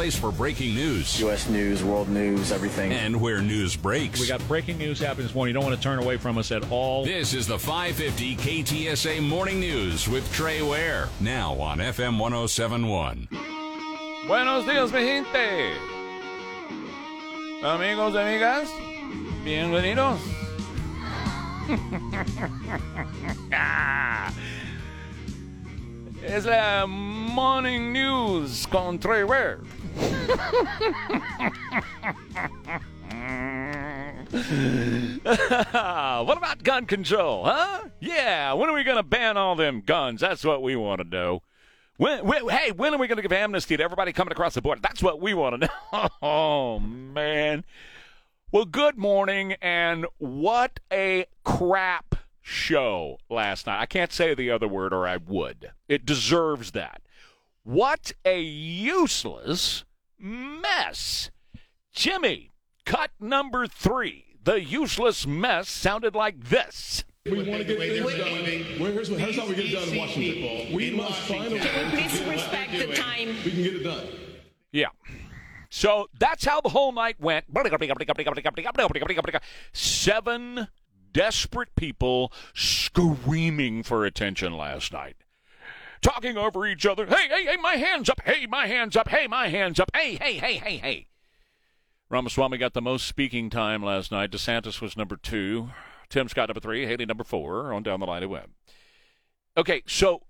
Place for breaking news U.S. news, world news, everything. and where news breaks. We got breaking news happening this morning. You don't want to turn away from us at all. This is the 550 KTSA Morning News with Trey Ware. Now on FM 1071. Buenos días, mi gente. Amigos, amigas, bienvenidos. Ah. es la Morning News con Trey Ware. what about gun control, huh? Yeah, when are we going to ban all them guns? That's what we want to know. When, when, hey, when are we going to give amnesty to everybody coming across the border? That's what we want to know. Oh, man. Well, good morning, and what a crap show last night. I can't say the other word, or I would. It deserves that. What a useless mess. Jimmy, cut number three. The useless mess sounded like this. We want to get things done. Well, here's, here's how we get it done in Washington. We must find a way. Can we please respect the time? We can get it done. Yeah. So that's how the whole night went. Seven desperate people screaming for attention last night. Talking over each other. Hey, hey, hey, my hands up. Hey, my hands up. Hey, my hands up. Hey, hey, hey, hey, hey. Ramaswamy got the most speaking time last night. DeSantis was number two. Tim Scott number three. Haley number four. On down the line it went. Okay, so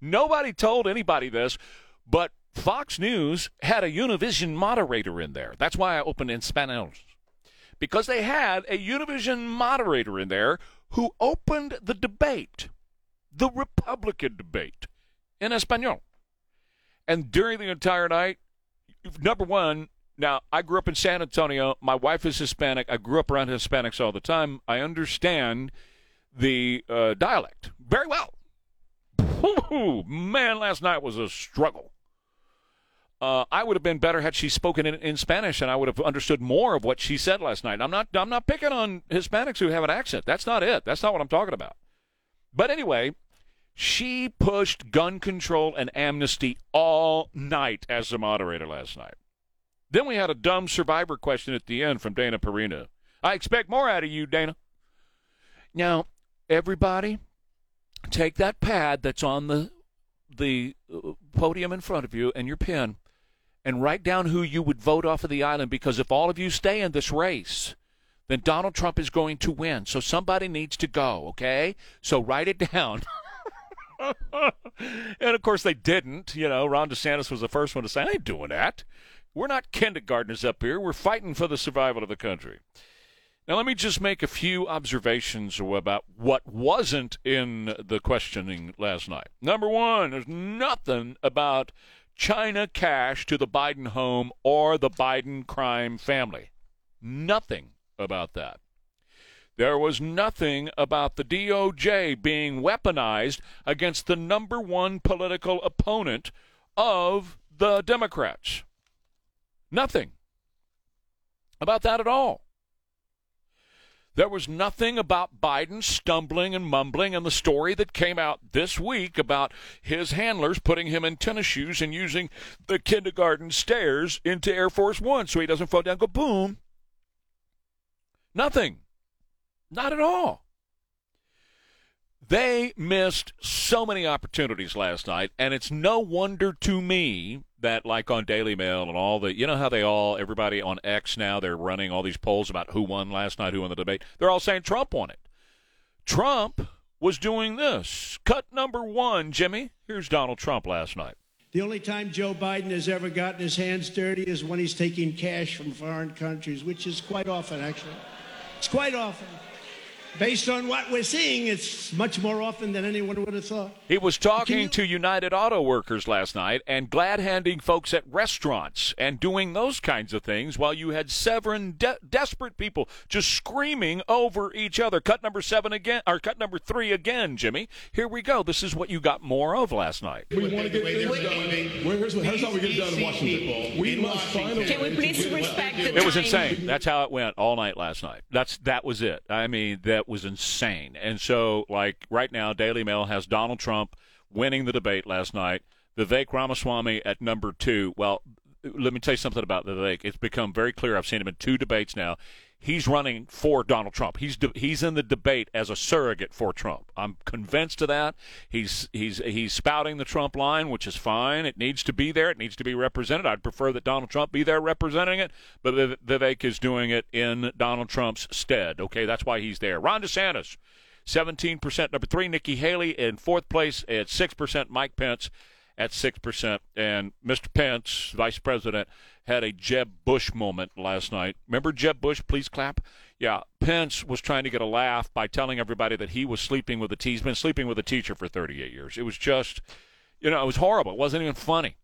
nobody told anybody this, but Fox News had a Univision moderator in there. That's why I opened in Spanish. Because they had a Univision moderator in there who opened the debate, the Republican debate, in Espanol. And during the entire night, number one, now I grew up in San Antonio. My wife is Hispanic. I grew up around Hispanics all the time. I understand the uh, dialect very well. Man, last night was a struggle. Uh, I would have been better had she spoken in, in Spanish, and I would have understood more of what she said last night. I'm not. I'm not picking on Hispanics who have an accent. That's not it. That's not what I'm talking about. But anyway, she pushed gun control and amnesty all night as the moderator last night. Then we had a dumb survivor question at the end from Dana Perino. I expect more out of you, Dana. Now, everybody, take that pad that's on the the uh, podium in front of you and your pen and write down who you would vote off of the island because if all of you stay in this race, then Donald Trump is going to win. So somebody needs to go, okay? So write it down. and of course they didn't. You know, Ron DeSantis was the first one to say, I ain't doing that. We're not kindergartners up here. We're fighting for the survival of the country. Now, let me just make a few observations about what wasn't in the questioning last night. Number one, there's nothing about China cash to the Biden home or the Biden crime family. Nothing about that. There was nothing about the DOJ being weaponized against the number one political opponent of the Democrats. Nothing about that at all. There was nothing about Biden stumbling and mumbling and the story that came out this week about his handlers putting him in tennis shoes and using the kindergarten stairs into Air Force One so he doesn't fall down, go boom. Nothing. Not at all. They missed so many opportunities last night, and it's no wonder to me that, like on Daily Mail and all the, you know how they all, everybody on X now, they're running all these polls about who won last night, who won the debate. They're all saying Trump won it. Trump was doing this. Cut number one, Jimmy. Here's Donald Trump last night. The only time Joe Biden has ever gotten his hands dirty is when he's taking cash from foreign countries, which is quite often, actually. It's quite often. Based on what we're seeing, it's much more often than anyone would have thought. He was talking you- to United Auto Workers last night and glad handing folks at restaurants and doing those kinds of things while you had seven de- desperate people just screaming over each other. Cut number seven again, or cut number three again, Jimmy. Here we go. This is what you got more of last night. We want to get things done. Well, here's, what- here's how we get it done in Washington. We must find a Can we please to get respect the It was insane. That's how it went all night last night. That's that was it. I mean, that was insane. And so, like right now, Daily Mail has Donald Trump winning the debate last night. Vivek Ramaswamy at number two. Well, let me tell you something about the Vivek. It's become very clear. I've seen him in two debates now. He's running for Donald Trump. He's de- he's in the debate as a surrogate for Trump. I'm convinced of that. He's he's he's spouting the Trump line, which is fine. It needs to be there. It needs to be represented. I'd prefer that Donald Trump be there representing it, but Viv- Vivek is doing it in Donald Trump's stead. Okay, that's why he's there. Ron DeSantis, 17%. Number three, Nikki Haley in fourth place at 6%. Mike Pence at 6%. And Mr. Pence, vice president, had a Jeb Bush moment last night. Remember Jeb Bush? Please clap. Yeah, Pence was trying to get a laugh by telling everybody that he was sleeping with a te- he's been sleeping with a teacher for 38 years. It was just, you know, it was horrible. It wasn't even funny.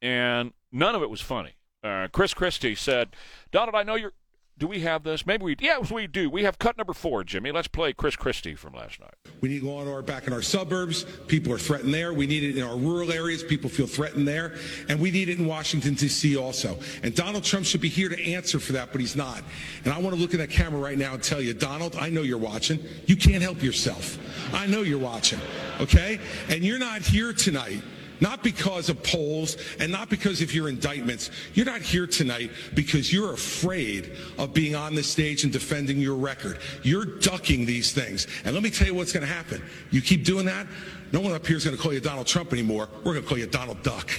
And none of it was funny. Uh, Chris Christie said, Donald, I know you're. Do we have this? Maybe we. Yes, we do. We have cut number four, Jimmy. Let's play Chris Christie from last night. We need law and order back in our suburbs. People are threatened there. We need it in our rural areas. People feel threatened there. And we need it in Washington, D.C. also. And Donald Trump should be here to answer for that, but he's not. And I want to look in that camera right now and tell you, Donald, I know you're watching. You can't help yourself. I know you're watching. Okay? And you're not here tonight. Not because of polls and not because of your indictments. You're not here tonight because you're afraid of being on the stage and defending your record. You're ducking these things. And let me tell you what's going to happen. You keep doing that, no one up here is going to call you Donald Trump anymore. We're going to call you Donald Duck.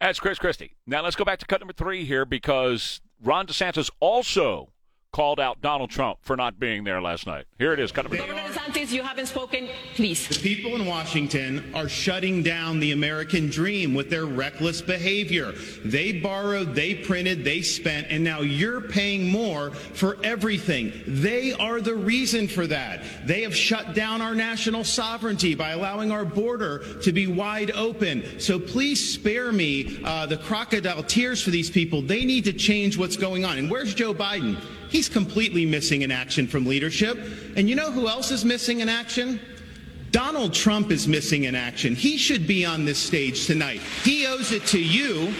That's Chris Christie. Now let's go back to cut number three here because Ron DeSantis also called out Donald Trump for not being there last night. Here it is, cut number. Governor DeSantis, you haven't spoken. Please. The people in Washington are shutting down the American dream with their reckless behavior. They borrowed, they printed, they spent, and now you're paying more for everything. They are the reason for that. They have shut down our national sovereignty by allowing our border to be wide open. So please spare me uh, the crocodile tears for these people. They need to change what's going on. And where's Joe Biden? He's completely missing in action from leadership. And you know who else is missing in action? Donald Trump is missing in action. He should be on this stage tonight. He owes it to you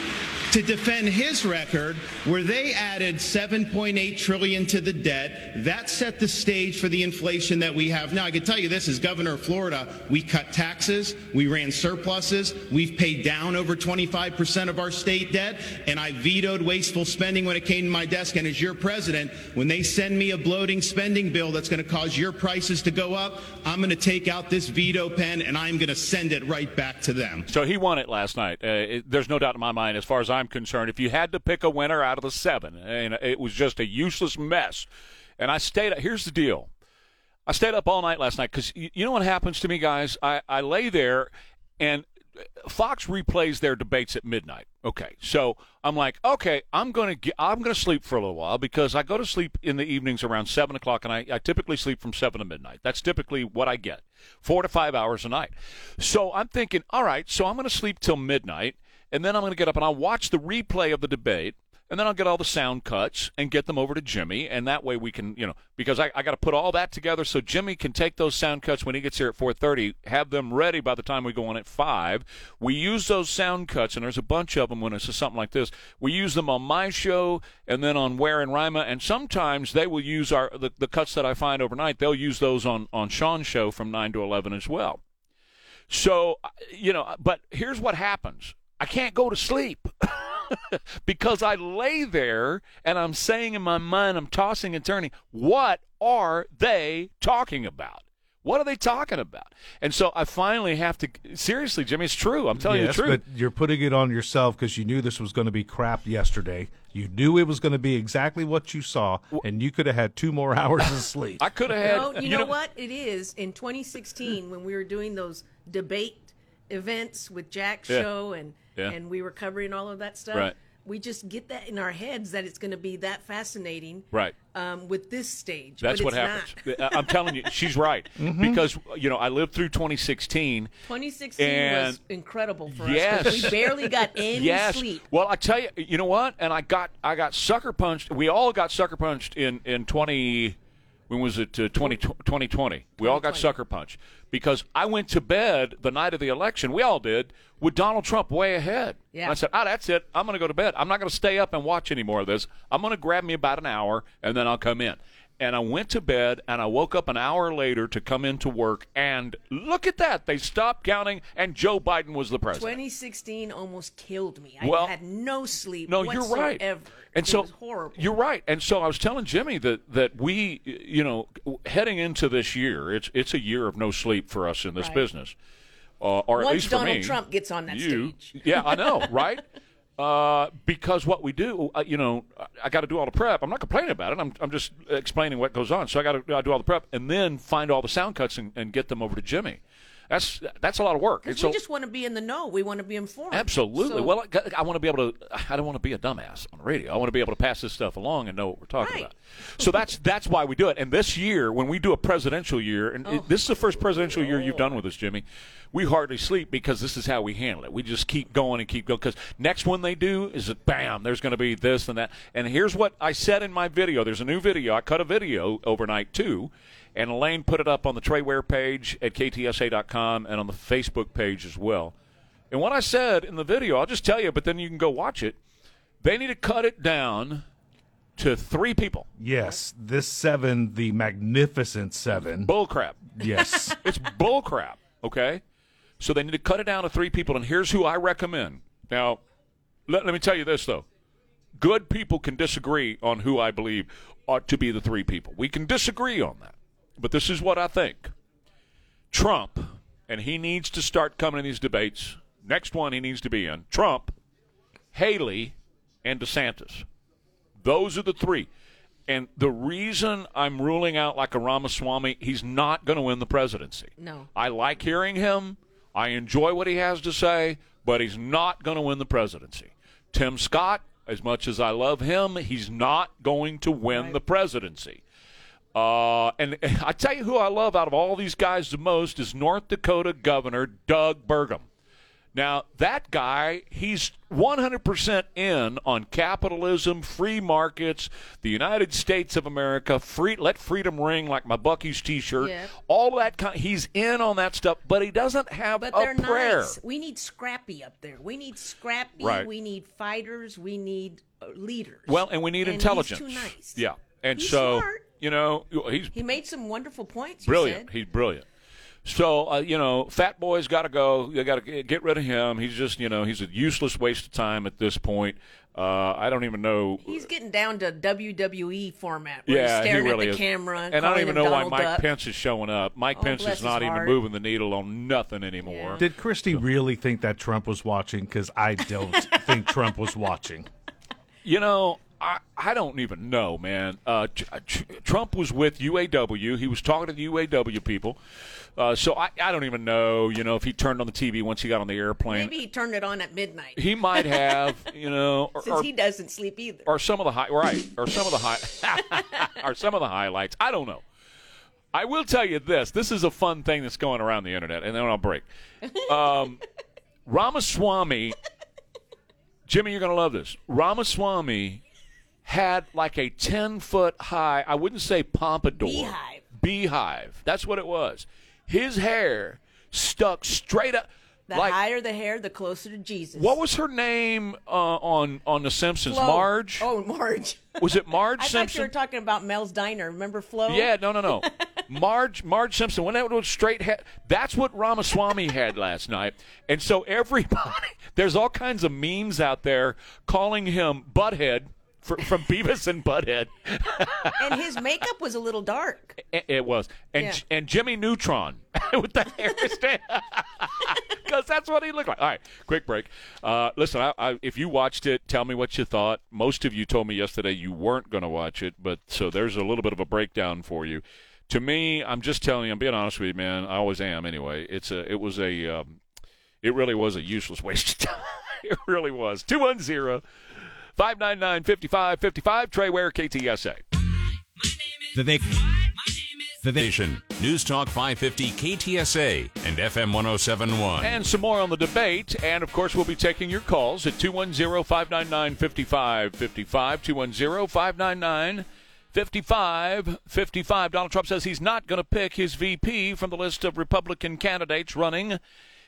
to defend his record where they added 7.8 trillion to the debt. That set the stage for the inflation that we have now. I can tell you this as governor of Florida, we cut taxes, we ran surpluses, we've paid down over 25% of our state debt, and I vetoed wasteful spending when it came to my desk. And as your president, when they send me a bloating spending bill that's going to cause your prices to go up, I'm going to take out this veto pen and I'm going to send it right back to them. So he won it last night. Uh, it, there's no doubt in my mind, as far as I'm concerned. If you had to pick a winner out of the seven, and it was just a useless mess. And I stayed. Up here's the deal. I stayed up all night last night because you, you know what happens to me, guys. I I lay there and Fox replays their debates at midnight. Okay, so I'm like, okay, I'm gonna I'm gonna sleep for a little while because I go to sleep in the evenings around seven o'clock, and I, I typically sleep from seven to midnight. That's typically what I get, four to five hours a night. So I'm thinking, all right, so I'm gonna sleep till midnight, and then I'm gonna get up and I'll watch the replay of the debate and then I'll get all the sound cuts and get them over to Jimmy, and that way we can, you know, because I, I got to put all that together so Jimmy can take those sound cuts when he gets here at 4:30, have them ready by the time we go on at five. We use those sound cuts, and there's a bunch of them when it's something like this. We use them on my show and then on Where and Rima, and sometimes they will use our the, the cuts that I find overnight. They'll use those on on Sean's show from nine to eleven as well. So, uh, you know, but here's what happens. I can't go to sleep. because I lay there and I'm saying in my mind, I'm tossing and turning, what are they talking about? What are they talking about? And so I finally have to seriously, Jimmy. It's true. I'm telling yes, you the truth. But you're putting it on yourself because you knew this was going to be crap yesterday. You knew it was going to be exactly what you saw, and you could have had two more hours of sleep. I could have had. No, you, know, what it is in 2016 when we were doing those debate events with Jack's Yeah. show and Yeah. and we were covering all of that stuff. Right. We just get that in our heads that it's going to be that fascinating. Right. Um, with this stage. That's but what it's happens. I'm telling you, she's right because you know I lived through 2016. 2016 was incredible for us. Yes. 'cause We barely got any yes. sleep. Well, I tell you, you know what? And I got I got sucker punched. We all got sucker punched in in 20 when was it uh, 20, 2020. We all got sucker punched because I went to bed the night of the election. We all did with Donald Trump way ahead. Yeah. And I said, "Ah, that's it. I'm going to go to bed. I'm not going to stay up and watch any more of this. I'm going to grab me about an hour and then I'll come in." And I went to bed and I woke up an hour later to come into work and look at that. They stopped counting and Joe Biden was the president. 2016 almost killed me. Well- I had no sleep. No, you're right. whatsoever. And it so was horrible. you're right. And so I was telling Jimmy that that we, you know, heading into this year, it's it's a year of no sleep for us in this Right. business, uh, or at Once least for Donald me. Trump gets on that you, stage. yeah, I know, right? Uh, because what we do, uh, you know, I- got to do all the prep. I'm not complaining about it. I'm, I'm just explaining what goes on. So I got to do all the prep and then find all the sound cuts and, and get them over to Jimmy. That's that's a lot of work. And so we just want to be in the know. We want to be informed. Absolutely. So- well, I, I want to be able to. I don't want to be a dumbass on the radio. I want to be able to pass this stuff along and know what we're talking about. So that's that's why we do it. And this year, when we do a presidential year, and it- oh. this is the first presidential year you've done with us, Jimmy, we hardly sleep because this is how we handle it. We just keep going and keep going. Because next one they do is bam, there's going to be this and that. And here's what I said in my video. There's a new video. I cut a video overnight too. And Elaine put it up on the Trey Ware page at ktsa.com and on the Facebook page as well. And what I said in the video, I'll just tell you, but then you can go watch it. They need to cut it down to three people. Yes, this seven, the magnificent seven. Bullcrap. Yes. it's bullcrap. Okay, so they need to cut it down to three people. And here's who I recommend. Now, let, let me tell you this though: good people can disagree on who I believe ought to be the three people. We can disagree on that, but this is what I think. Trump, and he needs to start coming in these debates. Next one he needs to be in. Trump, Haley, and DeSantis. Those are the three. And the reason I'm ruling out like a Ramaswamy, he's not going to win the presidency. No. I like hearing him. I enjoy what he has to say, but he's not going to win the presidency. Tim Scott, as much as I love him, he's not going to win the presidency. Uh, and I tell you who I love out of all these guys the most is North Dakota Governor Doug Burgum. Now, that guy, he's 100% in on capitalism, free markets, the United States of America, free let freedom ring like my Buc-ee's t-shirt. All that kind he's in on that stuff, but he doesn't have But a they're prayer. nice. We need scrappy up there. We need scrappy. Right. We need fighters. We need uh, leaders. Well, and we need And intelligence. Nice. Yeah. And He's so, smart. You know, he's He made some wonderful points. you brilliant. said. He's brilliant. So uh, you know, Fat Boy's got to go. You got to get rid of him. He's just you know he's a useless waste of time at this point. Uh, I don't even know. He's getting down to WWE format. Where yeah, he's staring he really at the is. camera. and I don't even know Donald why Mike Duck. Pence is showing up. Mike Oh, Pence is not even heart. moving the needle on nothing anymore. Did Christie really think that Trump was watching? Because I don't think Trump was watching. You know, I, I don't even know, man. Uh, Tr- Trump was with UAW. He was talking to the UAW people. Uh, so I, I don't even know, you know, if he turned on the TV once he got on the airplane. Maybe he turned it on at midnight. He might have, you know, or, Since or, he doesn't sleep either. or some of the high right, or some of the high, or some of the highlights. I don't know. I will tell you this: this is a fun thing that's going around the internet, and then I'll break. Um, Ramaswamy, Jimmy, you're going to love this. Ramaswamy had like a ten foot high. I wouldn't say pompadour. Beehive. Beehive. That's what it was. His hair stuck straight up. The like higher the hair, the closer to Jesus. what was her name uh, on on The Simpsons? Flo. Marge. Oh, Marge. Was it Marge Simpson? I thought you were talking about Mel's Diner. Remember Flo? Yeah, no, no, no. Marge, Marge Simpson. When that was straight head, that's what Ramaswamy had last night. And so everybody, there's all kinds of memes out there calling him Butthead fr- from Beavis and Butthead. and his makeup was a little dark. It- It was, and Yeah. and Jimmy Neutron with the hair because that's what he looked like. All right, quick break. Uh, listen, I, I, if you watched it, tell me what you thought. Most of you told me yesterday you weren't going to watch it, but so there's a little bit of a breakdown for you. To me, I'm just telling you, I'm being honest with you, man. I always am. Anyway, it's a, it was a, um, it really was a useless waste of time. it really was. Two one zero. 599 5555, Trey Ware, KTSA. Vivek. Vivision. News Talk 550 KTSA and FM 1071. And some more on the debate. And of course, we'll be taking your calls at 210 599 5555. 210 599 5555. Donald Trump says he's not going to pick his VP from the list of Republican candidates running.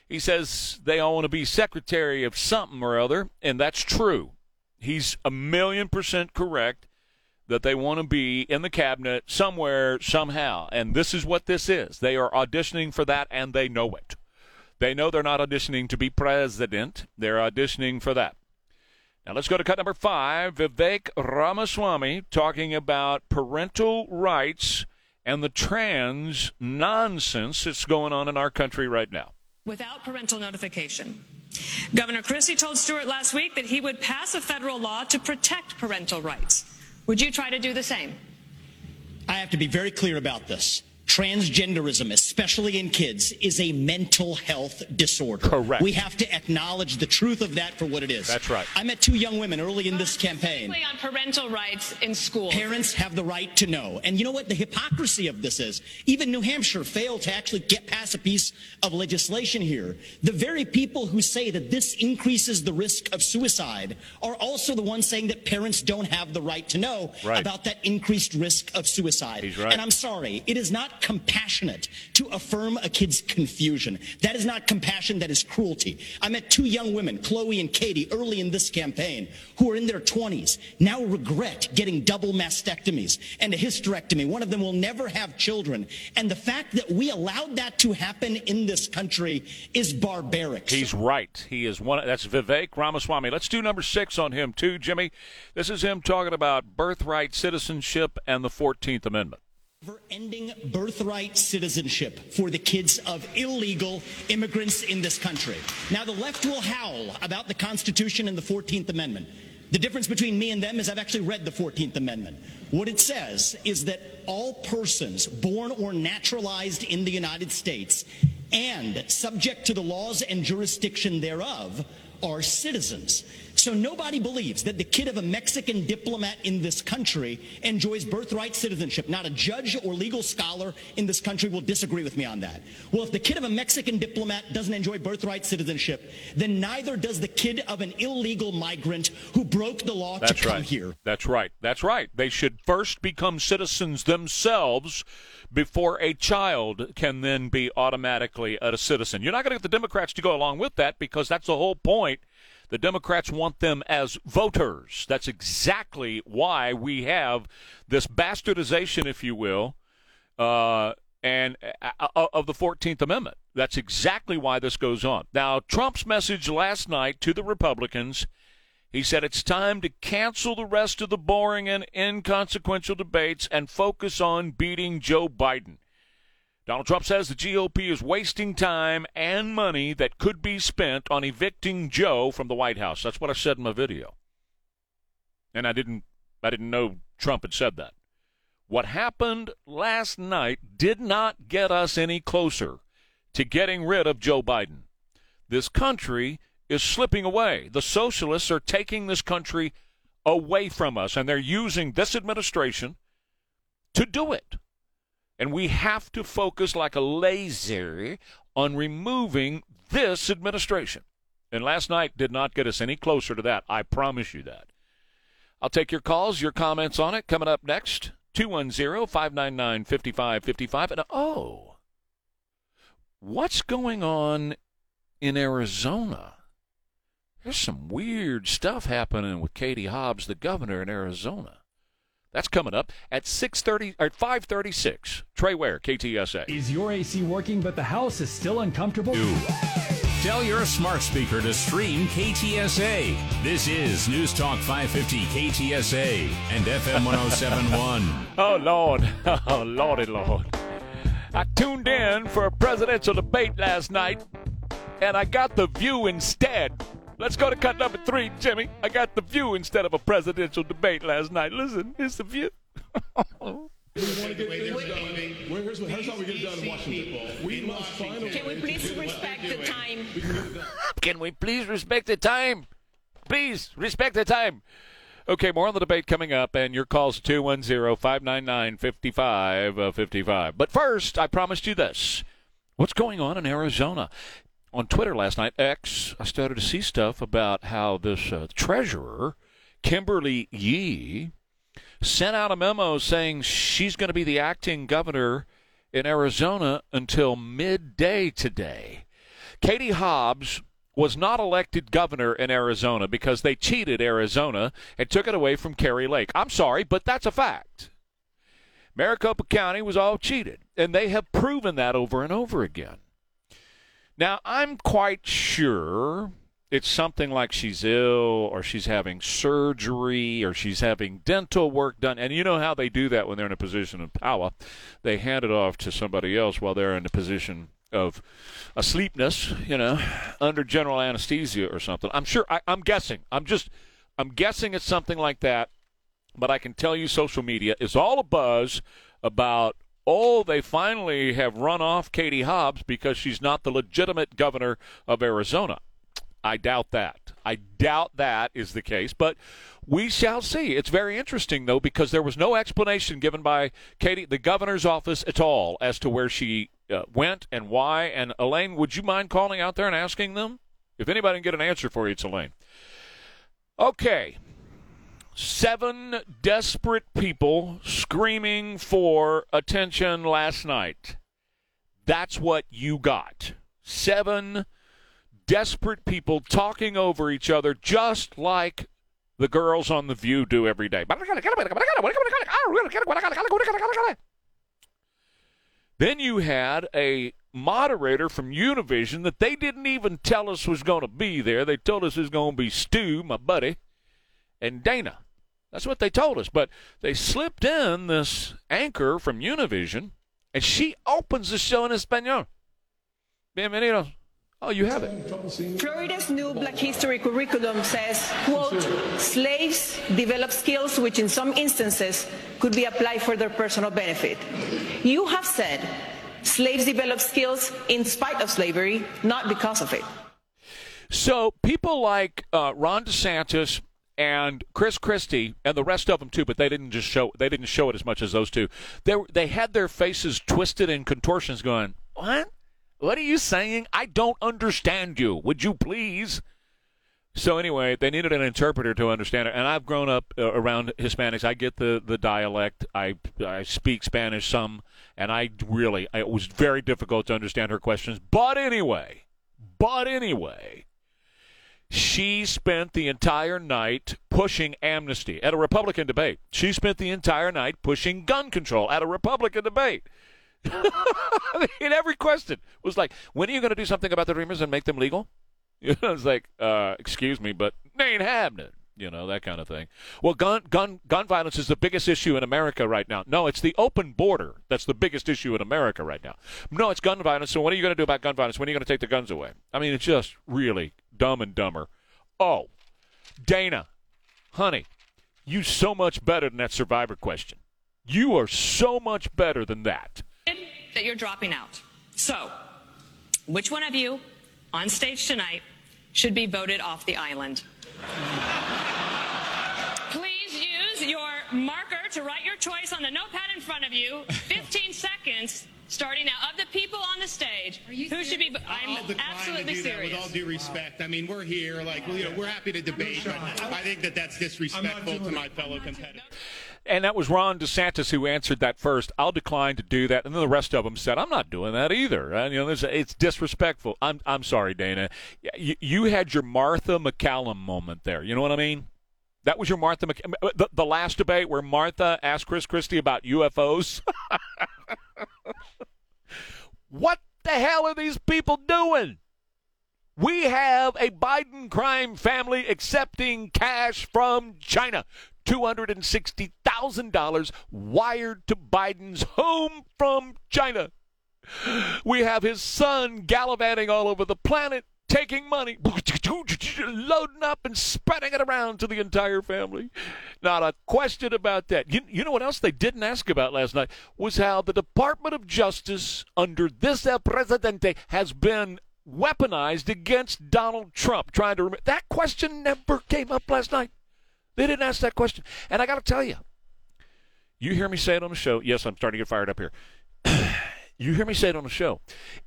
He says they all want to be secretary of something or other, and that's true. He's a million percent correct that they want to be in the cabinet somewhere, somehow. And this is what this is. They are auditioning for that, and they know it. They know they're not auditioning to be president, they're auditioning for that. Now let's go to cut number five. Vivek Ramaswamy talking about parental rights and the trans nonsense that's going on in our country right now. without parental notification. Governor Christie told Stuart last week that he would pass a federal law to protect parental rights. Would you try to do the same? I have to be very clear about this. Transgenderism, especially in kids, is a mental health disorder. Correct. We have to acknowledge the truth of that for what it is. That's right. I met two young women early in this campaign. On parental rights in schools. Parents have the right to know. And you know what? The hypocrisy of this is even New Hampshire failed to actually get past a piece of legislation here. The very people who say that this increases the risk of suicide are also the ones saying that parents don't have the right to know Right. about that increased risk of suicide. He's right. And I'm sorry, it is not compassionate to affirm a kid's confusion. That is not compassion, that is cruelty. I met two young women, Chloe and Katie, early in this campaign, who are in their 20s, now regret getting double mastectomies and a hysterectomy. One of them will never have children. And the fact that we allowed that to happen in this country is barbaric. He's right. He is one. That's Vivek Ramaswamy. Let's do number six on him too, Jimmy. This is him talking about birthright citizenship and the Fourteenth Amendment. For ending birthright citizenship for the kids of illegal immigrants in this country. Now, the left will howl about the Constitution and the 14th Amendment. The difference between me and them is I've actually read the 14th Amendment. What it says is that all persons born or naturalized in the United States and subject to the laws and jurisdiction thereof are citizens. So nobody believes that the kid of a Mexican diplomat in this country enjoys birthright citizenship. Not a judge or legal scholar in this country will disagree with me on that. Well, if the kid of a Mexican diplomat doesn't enjoy birthright citizenship, then neither does the kid of an illegal migrant who broke the law That's to come right. here. That's right. That's right. They should first become citizens themselves before a child can then be automatically a citizen. You're not going to get the Democrats to go along with that because that's the whole point. The Democrats want them as voters. That's exactly why we have this bastardization, if you will, uh, and uh, uh, of the 14th Amendment. That's exactly why this goes on. Now, Trump's message last night to the Republicans he said it's time to cancel the rest of the boring and inconsequential debates and focus on beating Joe Biden. Donald Trump says the GOP is wasting time and money that could be spent on evicting Joe from the White House. That's what I said in my video. And I didn't I didn't know Trump had said that. What happened last night did not get us any closer to getting rid of Joe Biden. This country is slipping away. The socialists are taking this country away from us, and they're using this administration to do it. And we have to focus like a laser on removing this administration. And last night did not get us any closer to that. I promise you that. I'll take your calls, your comments on it coming up next. 210 599 5555. And oh, what's going on in Arizona? There's some weird stuff happening with Katie Hobbs, the governor in Arizona. That's coming up at 6:30 or 5:36. Trey Ware, KTSA. Is your AC working but the house is still uncomfortable? Tell your smart speaker to stream KTSA. This is News Talk 550 KTSA and FM 1071. oh, Lord. Oh, Lordy, Lord. I tuned in for a presidential debate last night, and I got the view instead. Let's go to cut number three, Jimmy. I got the view instead of a presidential debate last night. Listen, it's the view. Here's, here's how we get it done in Washington. We must find a Can we please respect the time? Can we please respect the time? Please respect the time. Okay, more on the debate coming up, and your calls 210 599 5555. But first, I promised you this. What's going on in Arizona? On Twitter last night, X, I started to see stuff about how this uh, treasurer, Kimberly Yee, sent out a memo saying she's going to be the acting governor in Arizona until midday today. Katie Hobbs was not elected governor in Arizona because they cheated Arizona and took it away from Kari Lake. I'm sorry, but that's a fact. Maricopa County was all cheated, and they have proven that over and over again. Now, I'm quite sure it's something like she's ill or she's having surgery or she's having dental work done. And you know how they do that when they're in a position of power. They hand it off to somebody else while they're in a position of asleepness, you know, under general anesthesia or something. I'm sure, I, I'm guessing. I'm just, I'm guessing it's something like that. But I can tell you social media is all a buzz about oh, they finally have run off Katie Hobbs because she's not the legitimate governor of Arizona. I doubt that. I doubt that is the case, but we shall see. It's very interesting, though, because there was no explanation given by Katie, the governor's office, at all as to where she uh, went and why. And Elaine, would you mind calling out there and asking them? If anybody can get an answer for you, it's Elaine. Okay. Seven desperate people screaming for attention last night. That's what you got. Seven desperate people talking over each other just like the girls on The View do every day. Then you had a moderator from Univision that they didn't even tell us was going to be there. They told us it was going to be Stu, my buddy, and Dana. That's what they told us. But they slipped in this anchor from Univision, and she opens the show in Espanol. Bienvenidos. Oh, you have it. Florida's new Black History curriculum says, quote, slaves develop skills which in some instances could be applied for their personal benefit. You have said slaves develop skills in spite of slavery, not because of it. So people like uh, Ron DeSantis and Chris Christie and the rest of them too, but they didn't just show they didn't show it as much as those two. They they had their faces twisted in contortions, going, "What? What are you saying? I don't understand you. Would you please?" So anyway, they needed an interpreter to understand it, and I've grown up uh, around Hispanics. I get the, the dialect. I I speak Spanish some, and I really it was very difficult to understand her questions. But anyway, but anyway, she spent the entire night pushing amnesty at a Republican debate. She spent the entire night pushing gun control at a Republican debate. in every question was like, when are you going to do something about the Dreamers and make them legal? You know, it's like, uh, excuse me, but they ain't happening. You know that kind of thing. Well, gun gun gun violence is the biggest issue in America right now. No, it's the open border that's the biggest issue in America right now. No, it's gun violence. So what are you going to do about gun violence? When are you going to take the guns away? I mean, it's just really dumb and dumber. Oh, Dana, honey, You so much better than that survivor question. You are so much better than that. That you're dropping out. So, which one of you on stage tonight should be voted off the island? Please use your marker to write your choice on the notepad in front of you. 15 seconds starting now. Of the people on the stage, who should be? I'm absolutely to serious. with all due respect. I mean, we're here, like, you know, we're happy to debate, but I think that that's disrespectful to my fellow competitors. And that was Ron DeSantis who answered that first. I'll decline to do that. And then the rest of them said, I'm not doing that either. And, you know, there's, it's disrespectful. I'm, I'm sorry, Dana. You, you had your Martha MacCallum moment there. You know what I mean? That was your Martha Mc- the, the last debate where Martha asked Chris Christie about UFOs. what the hell are these people doing? We have a Biden crime family accepting cash from China. $260,000 wired to Biden's home from China. We have his son gallivanting all over the planet, taking money, loading up and spreading it around to the entire family. Not a question about that. You, you know what else they didn't ask about last night was how the Department of Justice under this El Presidente has been weaponized against Donald Trump. Trying to remember that question never came up last night. They didn't ask that question, and I got to tell you, you hear me say it on the show. Yes, I'm starting to get fired up here. You hear me say it on the show.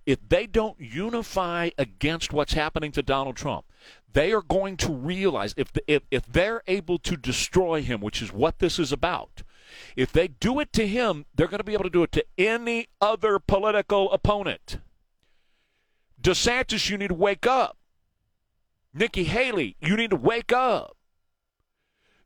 If they don't unify against what's happening to Donald Trump, they are going to realize if, the, if if they're able to destroy him, which is what this is about. If they do it to him, they're going to be able to do it to any other political opponent. DeSantis, you need to wake up. Nikki Haley, you need to wake up.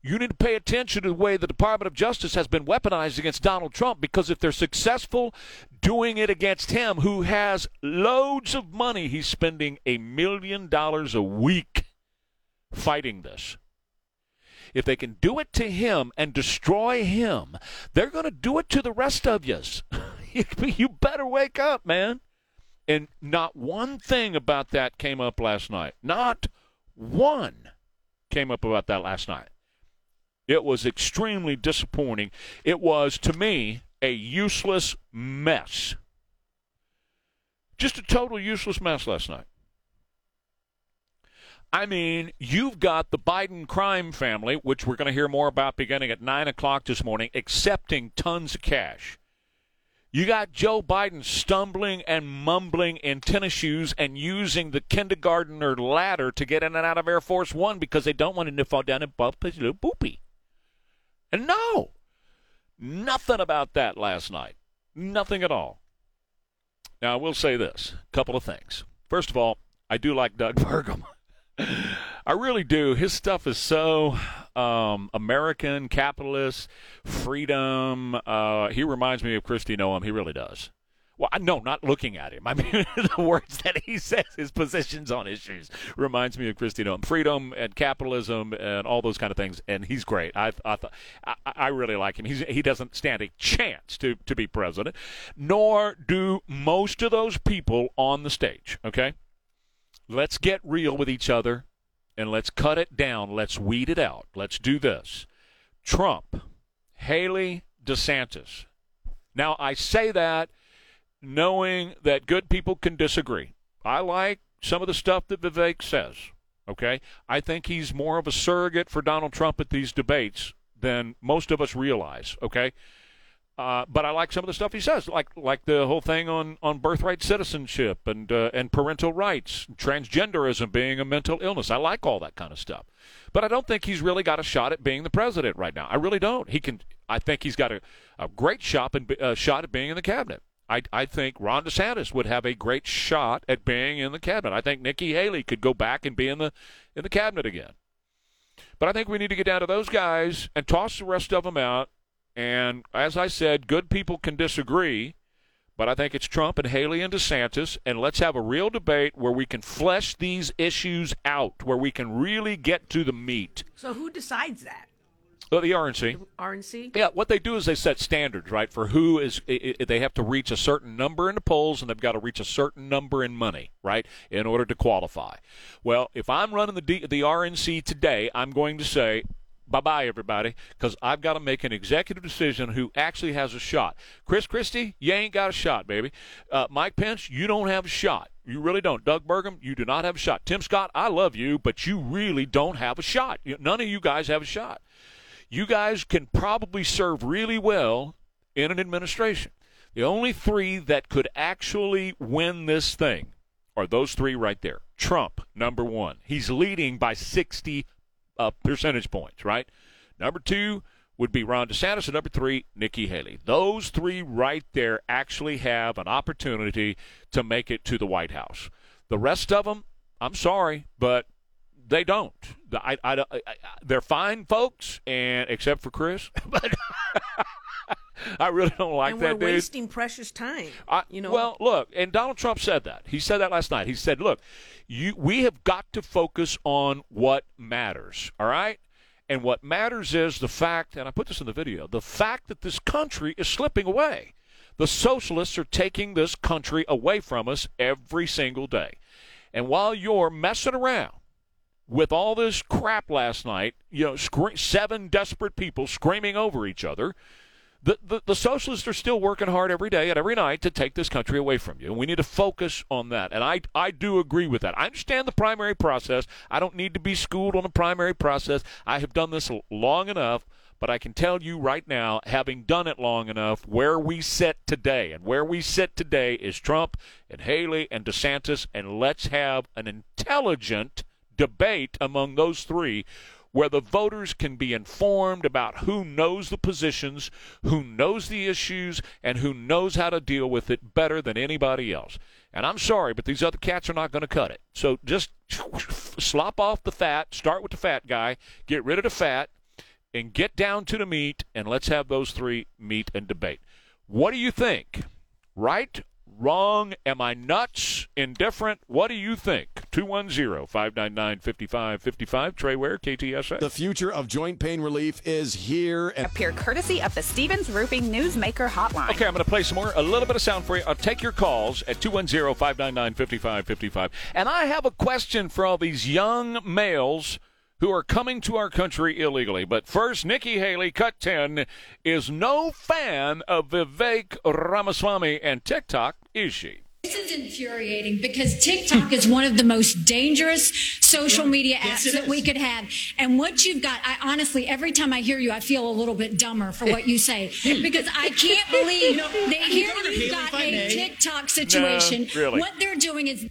You need to pay attention to the way the Department of Justice has been weaponized against Donald Trump because if they're successful doing it against him, who has loads of money, he's spending a million dollars a week fighting this. If they can do it to him and destroy him, they're going to do it to the rest of yous. you better wake up, man. And not one thing about that came up last night. Not one came up about that last night. It was extremely disappointing. It was, to me, a useless mess. Just a total useless mess last night. I mean, you've got the Biden crime family, which we're going to hear more about beginning at 9 o'clock this morning, accepting tons of cash. You got Joe Biden stumbling and mumbling in tennis shoes and using the kindergartner ladder to get in and out of Air Force One because they don't want him to fall down and bump his little boopy. And no, nothing about that last night. Nothing at all. Now, I will say this a couple of things. First of all, I do like Doug Burgum. I really do. His stuff is so um, American, capitalist, freedom. Uh, he reminds me of Kristi Noem. He really does. Well, no, not looking at him. I mean, the words that he says, his positions on issues, reminds me of Christine Noem. Freedom and capitalism and all those kind of things. And he's great. I, I, I, I really like him. He's, he doesn't stand a chance to, to be president, nor do most of those people on the stage. Okay, let's get real with each other and let's cut it down. Let's weed it out. Let's do this. Trump, Haley, DeSantis. Now, I say that knowing that good people can disagree. I like some of the stuff that Vivek says. Okay? I think he's more of a surrogate for Donald Trump at these debates than most of us realize. Okay? Uh, but I like some of the stuff he says, like like the whole thing on, on birthright citizenship and uh, and parental rights, transgenderism being a mental illness. I like all that kind of stuff, but I don't think he's really got a shot at being the president right now. I really don't. He can. I think he's got a, a great shot and uh, shot at being in the cabinet. I, I think Ron DeSantis would have a great shot at being in the cabinet. I think Nikki Haley could go back and be in the in the cabinet again. But I think we need to get down to those guys and toss the rest of them out and as I said, good people can disagree, but I think it's Trump and Haley and DeSantis, and let's have a real debate where we can flesh these issues out, where we can really get to the meat. So who decides that? Uh, the RNC. RNC. Yeah, what they do is they set standards, right, for who is. i i they have to reach a certain number in the polls, and they've got to reach a certain number in money, right, in order to qualify. Well, if I'm running the D, the RNC today, I'm going to say bye bye, everybody, because I've got to make an executive decision who actually has a shot. Chris Christie, you ain't got a shot, baby. Uh, Mike Pence, you don't have a shot. You really don't. Doug Burgum, you do not have a shot. Tim Scott, I love you, but you really don't have a shot. None of you guys have a shot. You guys can probably serve really well in an administration. The only three that could actually win this thing are those three right there. Trump, number one. He's leading by 60 uh, percentage points, right? Number two would be Ron DeSantis, and number three, Nikki Haley. Those three right there actually have an opportunity to make it to the White House. The rest of them, I'm sorry, but they don't. I, I, I- they're fine folks, and except for Chris, but I really don't like and that we're dude. wasting precious time. I, you know, Well, look, and Donald Trump said that. He said that last night. He said, "Look, you, we have got to focus on what matters. All right." And what matters is the fact, and I put this in the video, the fact that this country is slipping away. The socialists are taking this country away from us every single day. And while you're messing around with all this crap last night, you know, scre- seven desperate people screaming over each other, the, the, the socialists are still working hard every day and every night to take this country away from you. And we need to focus on that. And I, I do agree with that. I understand the primary process. I don't need to be schooled on the primary process. I have done this long enough. But I can tell you right now, having done it long enough, where we sit today, and where we sit today is Trump and Haley and DeSantis, and let's have an intelligent debate among those three where the voters can be informed about who knows the positions, who knows the issues, and who knows how to deal with it better than anybody else. And I'm sorry, but these other cats are not going to cut it. So just slop off the fat, start with the fat guy, get rid of the fat, and get down to the meat, and let's have those three meet and debate. What do you think? Right? Wrong? Am I nuts? Indifferent? What do you think? 210 599 5555. Trey Ware, KTSA. The future of joint pain relief is here. And Appear courtesy of the Stevens Roofing Newsmaker Hotline. Okay, I'm going to play some more, a little bit of sound for you. I'll take your calls at 210 599 5555. And I have a question for all these young males who are coming to our country illegally. But first, Nikki Haley, cut 10, is no fan of Vivek Ramaswamy and TikTok, is she? This is infuriating because TikTok is one of the most dangerous social media apps it that is. we could have. And what you've got, I honestly, every time I hear you, I feel a little bit dumber for what you say because I can't believe that here Governor you've got a may. TikTok situation. really. What they're doing is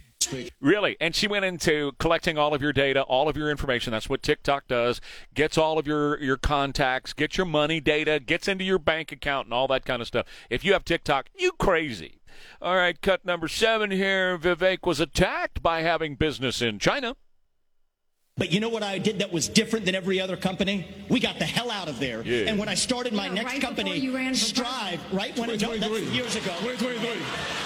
Really? And she went into collecting all of your data, all of your information. That's what TikTok does. Gets all of your, your contacts, gets your money data, gets into your bank account and all that kind of stuff. If you have TikTok, you crazy. All right, cut number seven here. Vivek was attacked by having business in China. But you know what I did that was different than every other company? We got the hell out of there. Yeah. And when I started my Yeah, next right company, you ran Strive, right when it, no, that's 2023. years ago.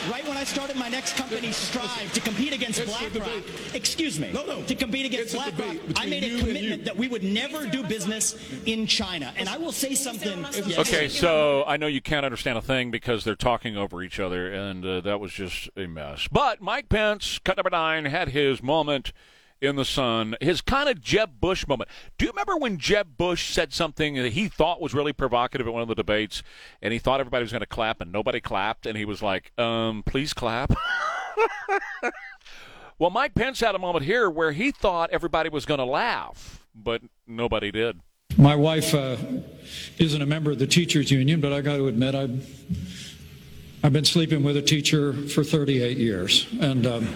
Right when I started my next company, Strive, to compete against It's BlackRock. Excuse me. No, no. To compete against BlackRock, I made a commitment that we would never do business in China. And I will say something. Yes. Okay, so I know you can't understand a thing because they're talking over each other, and uh, that was just a mess. But Mike Pence, cut number nine, had his moment in the sun, his kind of Jeb Bush moment. Do you remember when Jeb Bush said something that he thought was really provocative at one of the debates, and he thought everybody was going to clap, and nobody clapped, and he was like, um, please clap? well, Mike Pence had a moment here where he thought everybody was going to laugh, but nobody did. My wife uh, isn't a member of the teachers union, but I got to admit I've I've been sleeping with a teacher for 38 years, and um,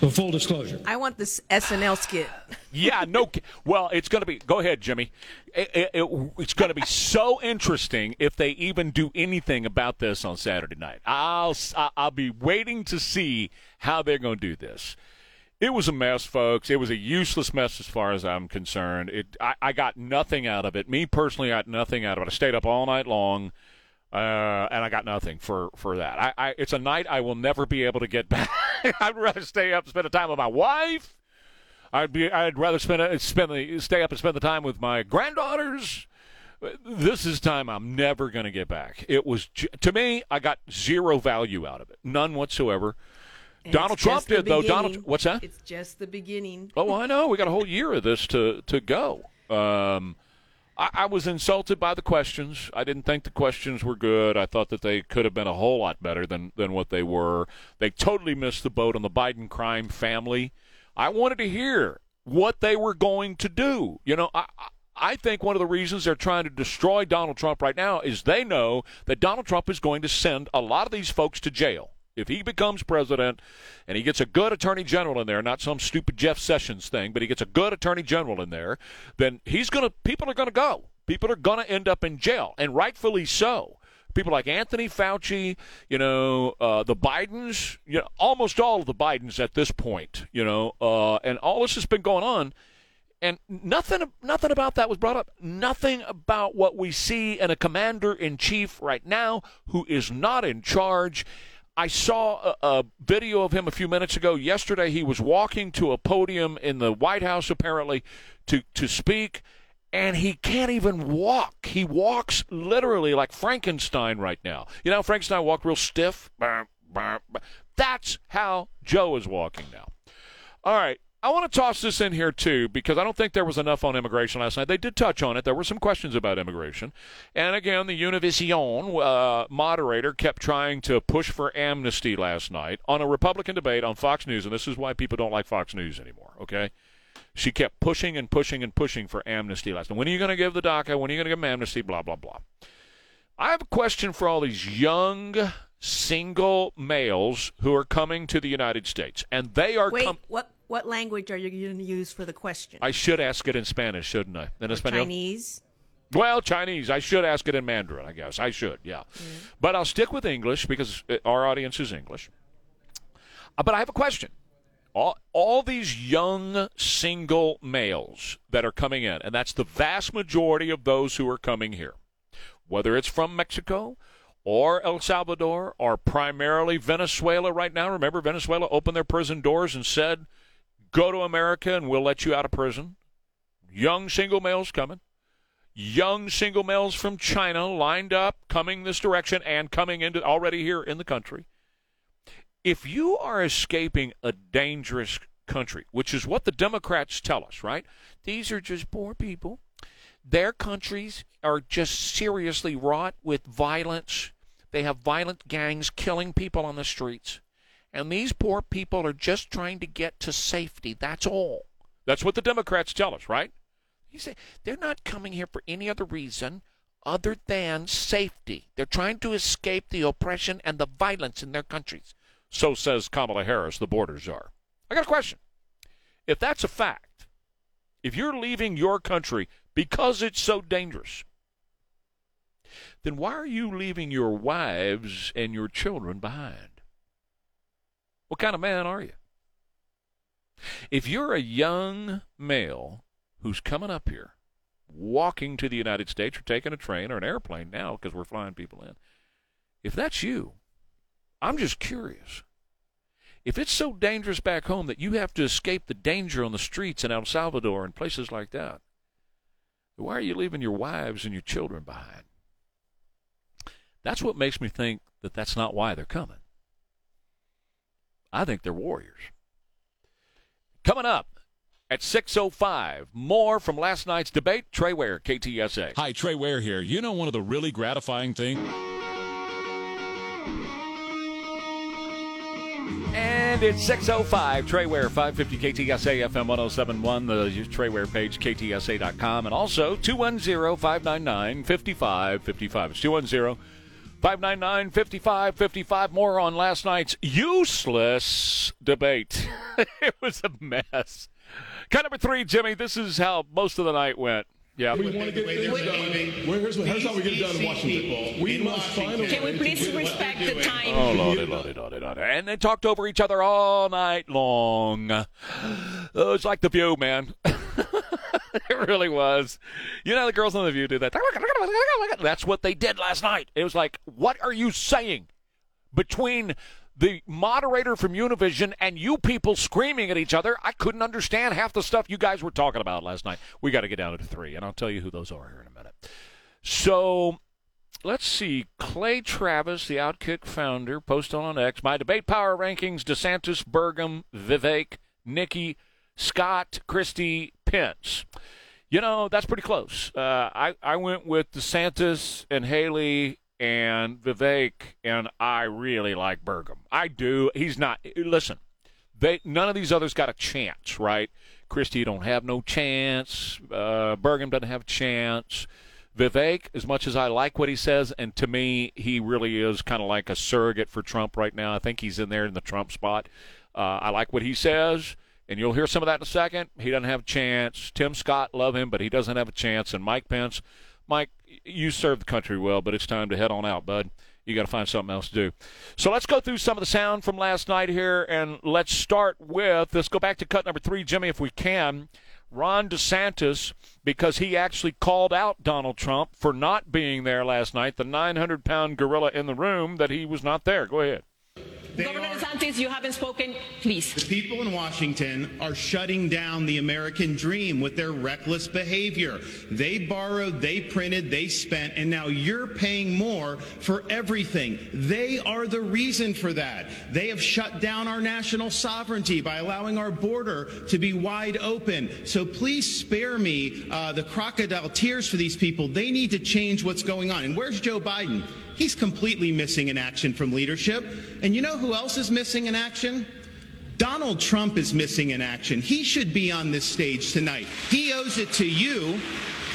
so full disclosure. I want this SNL skit. Yeah, no. ki- Well, it's going to be. Go ahead, Jimmy. It, it, it- it's going to be so interesting if they even do anything about this on Saturday night. I'll I'll be waiting to see how they're going to do this. It was a mess, folks. It was a useless mess as far as I'm concerned. It I, I got nothing out of it. Me personally, I got nothing out of it. I stayed up all night long. Uh, and I got nothing for, for that. I, I, it's a night I will never be able to get back. I'd rather stay up and spend the time with my wife I'd be. I'd rather spend a, spend the stay up and spend the time with my granddaughters. This is time I'm never going to get back. It was to me. I got zero value out of it, none whatsoever. And Donald Trump did though. Donald, what's that? It's just the beginning. Oh, I know. We got a whole year of this to to go. Um, I, I was insulted by the questions. I didn't think the questions were good. I thought that they could have been a whole lot better than, than what they were. They totally missed the boat on the Biden crime family. I wanted to hear what they were going to do. You know, I, I think one of the reasons they're trying to destroy Donald Trump right now is they know that Donald Trump is going to send a lot of these folks to jail. If he becomes president and he gets a good attorney general in there, not some stupid Jeff Sessions thing, but he gets a good attorney general in there, then he's going to people are going to go. People are going to end up in jail, and rightfully so people like Anthony Fauci, you know, uh, the Bidens, you know, almost all of the Bidens at this point, you know, uh, and all this has been going on, and nothing, nothing about that was brought up. Nothing about what we see in a commander in chief right now who is not in charge. I saw a, a, video of him a few minutes ago. Yesterday, he was walking to a podium in the White House, apparently, to, to speak, and he can't even walk. He walks literally like Frankenstein right now. You know, Frankenstein walked real stiff. That's how Joe is walking now. All right. I want to toss this in here too because I don't think there was enough on immigration last night. They did touch on it. There were some questions about immigration, and again, the Univision uh, moderator kept trying to push for amnesty last night on a Republican debate on Fox News, and this is why people don't like Fox News anymore. Okay, she kept pushing and pushing and pushing for amnesty last night. When are you going to give the DACA? When are you going to give them amnesty? Blah blah blah. I have a question for all these young single males who are coming to the United States, and they are Wait, com- what what language are you going to use for the question? I should ask it in Spanish, shouldn't I? In Espanol? Chinese. Well, Chinese. I should ask it in Mandarin, I guess. I should, yeah. Mm. But I'll stick with English because our audience is English. Uh, but I have a question. All, all these young single males that are coming in, and that's the vast majority of those who are coming here, whether it's from Mexico or El Salvador or primarily Venezuela right now. Remember, Venezuela opened their prison doors and said, Go to America and we'll let you out of prison. Young single males coming. Young single males from China lined up, coming this direction and coming into already here in the country. If you are escaping a dangerous country, which is what the Democrats tell us, right? These are just poor people. Their countries are just seriously wrought with violence. They have violent gangs killing people on the streets. And these poor people are just trying to get to safety. That's all. That's what the Democrats tell us, right? You say they're not coming here for any other reason other than safety. They're trying to escape the oppression and the violence in their countries. So says Kamala Harris, the border czar. I got a question. If that's a fact, if you're leaving your country because it's so dangerous, then why are you leaving your wives and your children behind? What kind of man are you? If you're a young male who's coming up here, walking to the United States or taking a train or an airplane now because we're flying people in, if that's you, I'm just curious. If it's so dangerous back home that you have to escape the danger on the streets in El Salvador and places like that, why are you leaving your wives and your children behind? That's what makes me think that that's not why they're coming. I think they're warriors. Coming up at 6.05, more from last night's debate. Trey Ware, KTSA. Hi, Trey Ware here. You know one of the really gratifying things? And it's 6.05, Trey Ware, 550 KTSA FM 1071, the Trey Ware page, KTSA.com, and also 210 599 5555. It's 210 599 5555. More on last night's useless debate. it was a mess. Cut number three, Jimmy. This is how most of the night went. Yeah. We want to get things done. Well, here's, here's how we get it done in Washington. We must find a Can we please respect the time? Oh, lordy, lordy, lordy, lordy. And they talked over each other all night long. Oh, it's like The View, man. it really was. You know, the girls on The View do that. That's what they did last night. It was like, what are you saying? Between the moderator from Univision and you people screaming at each other, I couldn't understand half the stuff you guys were talking about last night. We got to get down to three, and I'll tell you who those are here in a minute. So let's see. Clay Travis, the Outkick founder, posted on X my debate power rankings DeSantis, Burgum, Vivek, Nikki, Scott, Christie, Pence. You know, that's pretty close. Uh, I, I went with DeSantis and Haley and Vivek, and I really like Burgum. I do. He's not. Listen, they none of these others got a chance, right? Christie don't have no chance. Uh, Burgum doesn't have a chance. Vivek, as much as I like what he says, and to me, he really is kind of like a surrogate for Trump right now. I think he's in there in the Trump spot. Uh, I like what he says, and you'll hear some of that in a second. He doesn't have a chance. Tim Scott, love him, but he doesn't have a chance. And Mike Pence, Mike, you serve the country well, but it's time to head on out, bud. You got to find something else to do. So let's go through some of the sound from last night here, and let's start with let's go back to cut number three, Jimmy, if we can. Ron DeSantis, because he actually called out Donald Trump for not being there last night, the 900 pound gorilla in the room, that he was not there. Go ahead. Governor DeSantis, you haven't spoken. Please. The people in Washington are shutting down the American dream with their reckless behavior. They borrowed, they printed, they spent, and now you're paying more for everything. They are the reason for that. They have shut down our national sovereignty by allowing our border to be wide open. So please spare me uh, the crocodile tears for these people. They need to change what's going on. And where's Joe Biden? He's completely missing in action from leadership. And you know who else is missing in action? Donald Trump is missing in action. He should be on this stage tonight. He owes it to you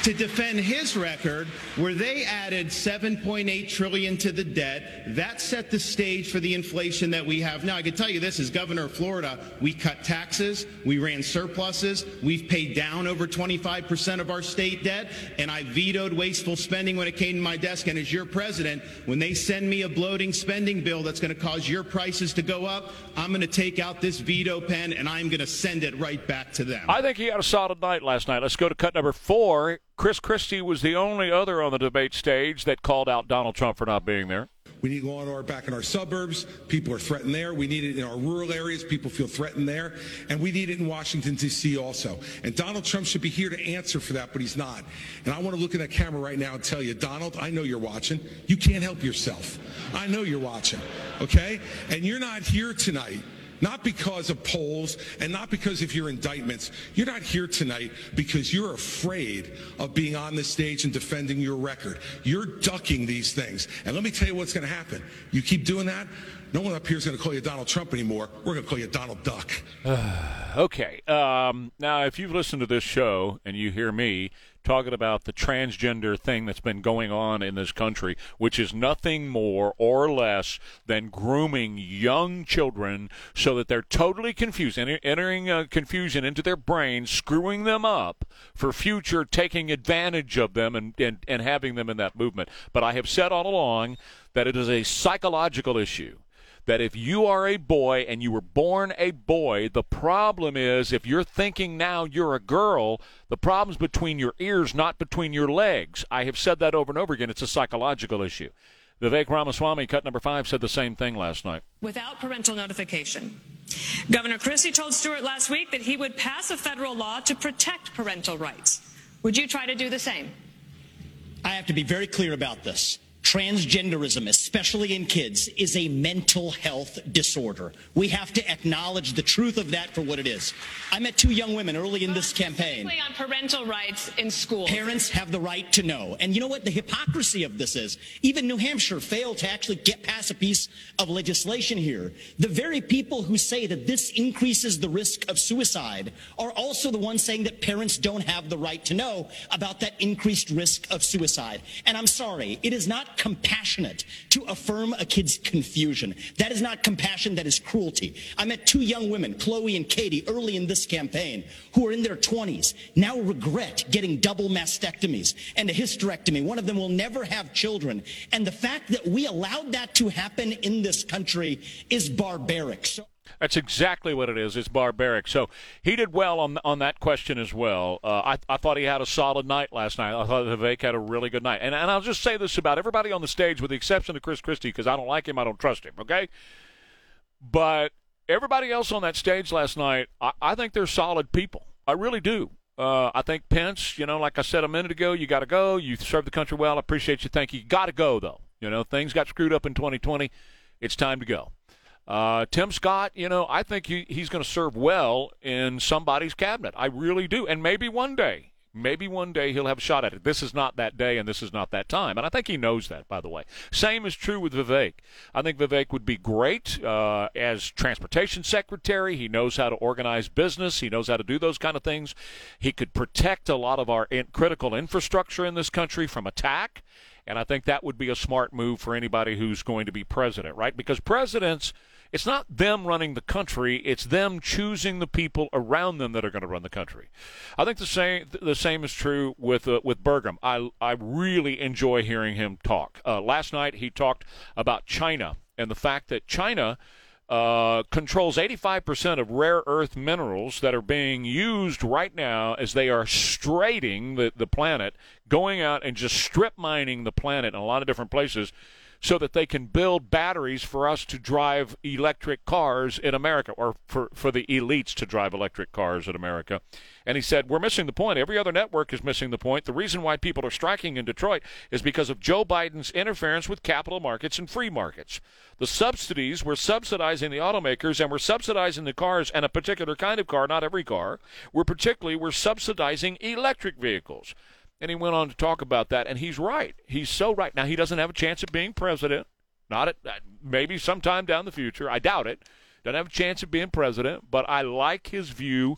to defend his record where they added 7.8 trillion to the debt that set the stage for the inflation that we have now i can tell you this as governor of florida we cut taxes we ran surpluses we've paid down over 25% of our state debt and i vetoed wasteful spending when it came to my desk and as your president when they send me a bloating spending bill that's going to cause your prices to go up i'm going to take out this veto pen and i'm going to send it right back to them I think he had a solid night last night. Let's go to cut number four. Chris Christie was the only other on the debate stage that called out Donald Trump for not being there. We need law and order back in our suburbs. People are threatened there. We need it in our rural areas. People feel threatened there. And we need it in Washington, D.C. also. And Donald Trump should be here to answer for that, but he's not. And I want to look in that camera right now and tell you, Donald, I know you're watching. You can't help yourself. I know you're watching, okay? And you're not here tonight not because of polls and not because of your indictments. You're not here tonight because you're afraid of being on the stage and defending your record. You're ducking these things. And let me tell you what's going to happen. You keep doing that, no one up here is going to call you Donald Trump anymore. We're going to call you Donald Duck. okay. Um, now, if you've listened to this show and you hear me talking about the transgender thing that's been going on in this country, which is nothing more or less than grooming young children so that they're totally confused, enter- entering uh, confusion into their brains, screwing them up for future taking advantage of them and, and, and having them in that movement. But I have said all along that it is a psychological issue that if you are a boy and you were born a boy, the problem is if you're thinking now you're a girl, the problem's between your ears, not between your legs. I have said that over and over again. It's a psychological issue. Vivek Ramaswamy, cut number five, said the same thing last night. Without parental notification. Governor Christie told Stuart last week that he would pass a federal law to protect parental rights. Would you try to do the same? I have to be very clear about this. Transgenderism, especially in kids, is a mental health disorder. We have to acknowledge the truth of that for what it is. I met two young women early in this campaign. On parental rights in schools. Parents have the right to know. And you know what the hypocrisy of this is? Even New Hampshire failed to actually get past a piece of legislation here. The very people who say that this increases the risk of suicide are also the ones saying that parents don't have the right to know about that increased risk of suicide. And I'm sorry, it is not compassionate to affirm a kid's confusion. That is not compassion, that is cruelty. I met two young women, Chloe and Katie, early in this campaign, who are in their 20s, now regret getting double mastectomies and a hysterectomy. One of them will never have children. And the fact that we allowed that to happen in this country is barbaric. So That's exactly what it is. It's barbaric. So he did well on on that question as well. Uh, I, I thought he had a solid night last night. I thought Vivek had a really good night. And, and I'll just say this about everybody on the stage, with the exception of Chris Christie, because I don't like him, I don't trust him. Okay, but everybody else on that stage last night, I, I think they're solid people. I really do. Uh, I think Pence, you know, like I said a minute ago, you got to go. You served the country well. I appreciate you. Thank you. You got to go, though. You know, things got screwed up in 2020. It's time to go. Uh, Tim Scott, you know, I think he, he's going to serve well in somebody's cabinet. I really do. And maybe one day, Maybe one day he'll have a shot at it. This is not that day, and this is not that time. And I think he knows that, by the way. Same is true with Vivek. I think Vivek would be great uh, as transportation secretary. He knows how to organize business, he knows how to do those kind of things. He could protect a lot of our in- critical infrastructure in this country from attack. And I think that would be a smart move for anybody who's going to be president, right? Because presidents it's not them running the country; it's them choosing the people around them that are going to run the country. I think the same the same is true with uh, with Burgum. I I really enjoy hearing him talk. Uh, last night he talked about China and the fact that China. Uh, controls 85% of rare earth minerals that are being used right now as they are straightening the, the planet, going out and just strip mining the planet in a lot of different places so that they can build batteries for us to drive electric cars in America or for, for the elites to drive electric cars in America. And he said, We're missing the point. Every other network is missing the point. The reason why people are striking in Detroit is because of Joe Biden's interference with capital markets and free markets. The subsidies were subsidizing the automakers and we're subsidizing the cars and a particular kind of car, not every car. We're particularly we're subsidizing electric vehicles. And he went on to talk about that, and he's right. He's so right. Now, he doesn't have a chance of being president. Not at uh, maybe sometime down the future. I doubt it. Doesn't have a chance of being president, but I like his view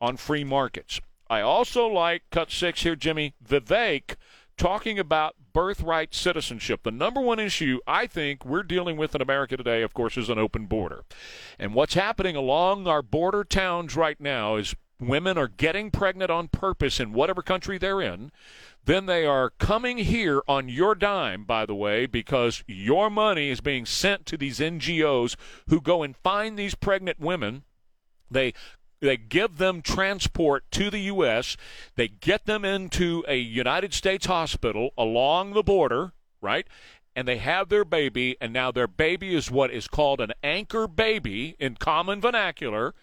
on free markets. I also like cut six here, Jimmy Vivek talking about birthright citizenship. The number one issue I think we're dealing with in America today, of course, is an open border. And what's happening along our border towns right now is women are getting pregnant on purpose in whatever country they're in, then they are coming here on your dime, by the way, because your money is being sent to these NGOs who go and find these pregnant women. They they give them transport to the U.S. They get them into a United States hospital along the border, right? And they have their baby, and now their baby is what is called an anchor baby in common vernacular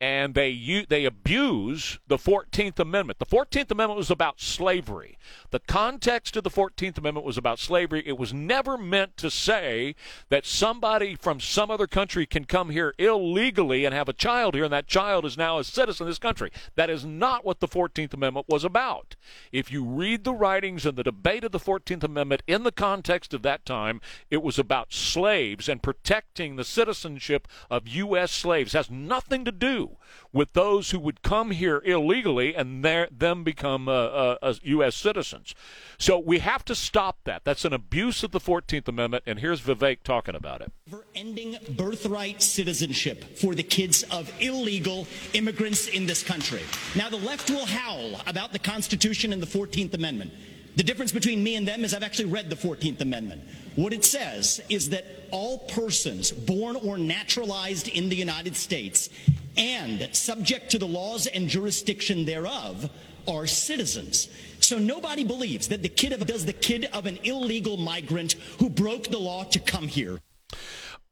and they they abuse the 14th Amendment. The 14th Amendment was about slavery. The context of the 14th Amendment was about slavery. It was never meant to say that somebody from some other country can come here illegally and have a child here and that child is now a citizen of this country. That is not what the 14th Amendment was about. If you read the writings and the debate of the 14th Amendment in the context of that time, it was about slaves and protecting the citizenship of U.S. slaves. It has nothing to do with those who would come here illegally and them become uh, uh, U.S. citizens. So we have to stop that. That's an abuse of the 14th Amendment, and here's Vivek talking about it. Ending birthright citizenship for the kids of illegal immigrants in this country. Now, the left will howl about the Constitution and the 14th Amendment. The difference between me and them is I've actually read the 14th Amendment. What it says is that all persons born or naturalized in the United States and subject to the laws and jurisdiction thereof are citizens. So nobody believes that the kid of does the kid of an illegal migrant who broke the law to come here.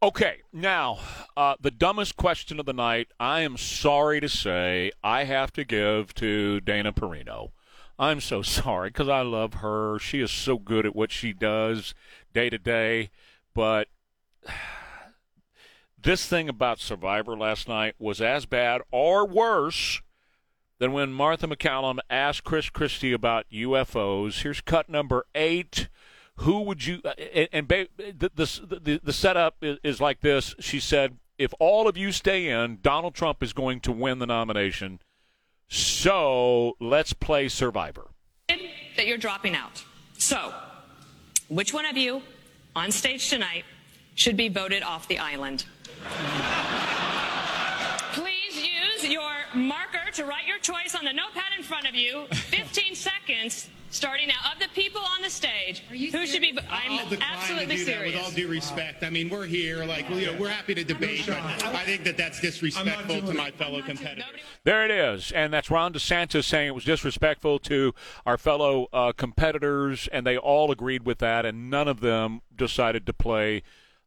Okay, now uh, the dumbest question of the night. I am sorry to say I have to give to Dana Perino. I'm so sorry because I love her. She is so good at what she does day to day, but this thing about Survivor last night was as bad or worse than when Martha MacCallum asked Chris Christie about UFOs. Here's cut number eight. Who would you? Uh, and, the, the, the, setup is like this. She said, if all of you stay in, Donald Trump is going to win the nomination. So let's play Survivor. That you're dropping out. So, which one of you on stage tonight should be voted off the island? Please use your marker to write your choice on the notepad in front of you. 15 seconds starting now. Of the people on the stage who serious? should be i'm absolutely serious with all due respect. I mean we're here like you know we're happy to debate but i think that that's disrespectful to my fellow competitors. there it is and that's ron desantis saying it was disrespectful to our fellow uh, competitors and they all agreed with that and none of them decided to play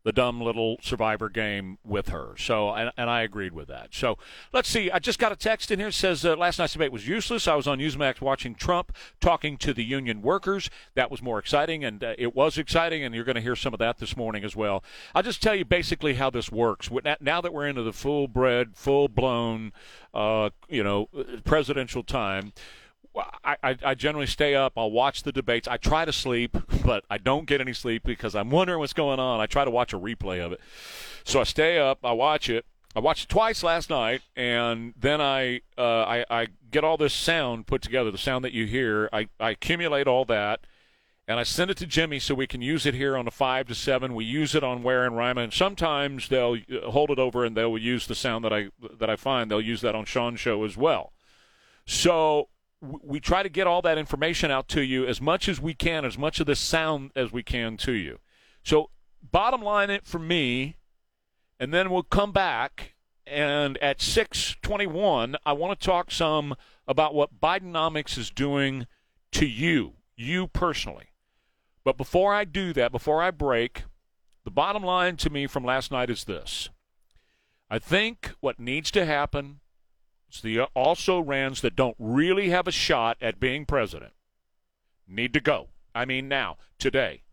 the dumb little survivor game with her. So, and, and I agreed with that. So, let's see. I just got a text in here says uh, last night's debate was useless. I was on Newsmax watching Trump talking to the union workers. That was more exciting, and uh, it was exciting. And you're going to hear some of that this morning as well. I'll just tell you basically how this works. Now that we're into the full bred, full blown, uh, you know, presidential time I, I, generally stay up. I'll watch the debates. I try to sleep, but I don't get any sleep because I'm wondering what's going on. I try to watch a replay of it. So I stay up. I watch it. I watched it twice last night, and then I, uh, I I get all this sound put together, the sound that you hear. I, I accumulate all that, and I send it to Jimmy so we can use it here on the five to seven. We use it on Where and Rima, and sometimes they'll uh, hold it over and they'll use the sound that I that I find. They'll use that on Sean's show as well. So we try to get all that information out to you as much as we can, as much of the sound as we can to you. So, bottom line it for me, and then we'll come back. And at 621, I want to talk some about what Bidenomics is doing to you, you personally. But before I do that, before I break, the bottom line to me from last night is this. I think what needs to happen is the uh, also rans that don't really have a shot at being president need to go. I mean, now, today.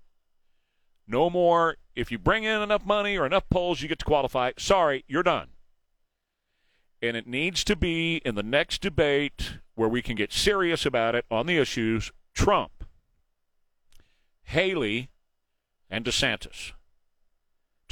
No more, if you bring in enough money or enough polls, you get to qualify. Sorry, you're done. And it needs to be in the next debate where we can get serious about it on the issues Trump, Haley, and DeSantis.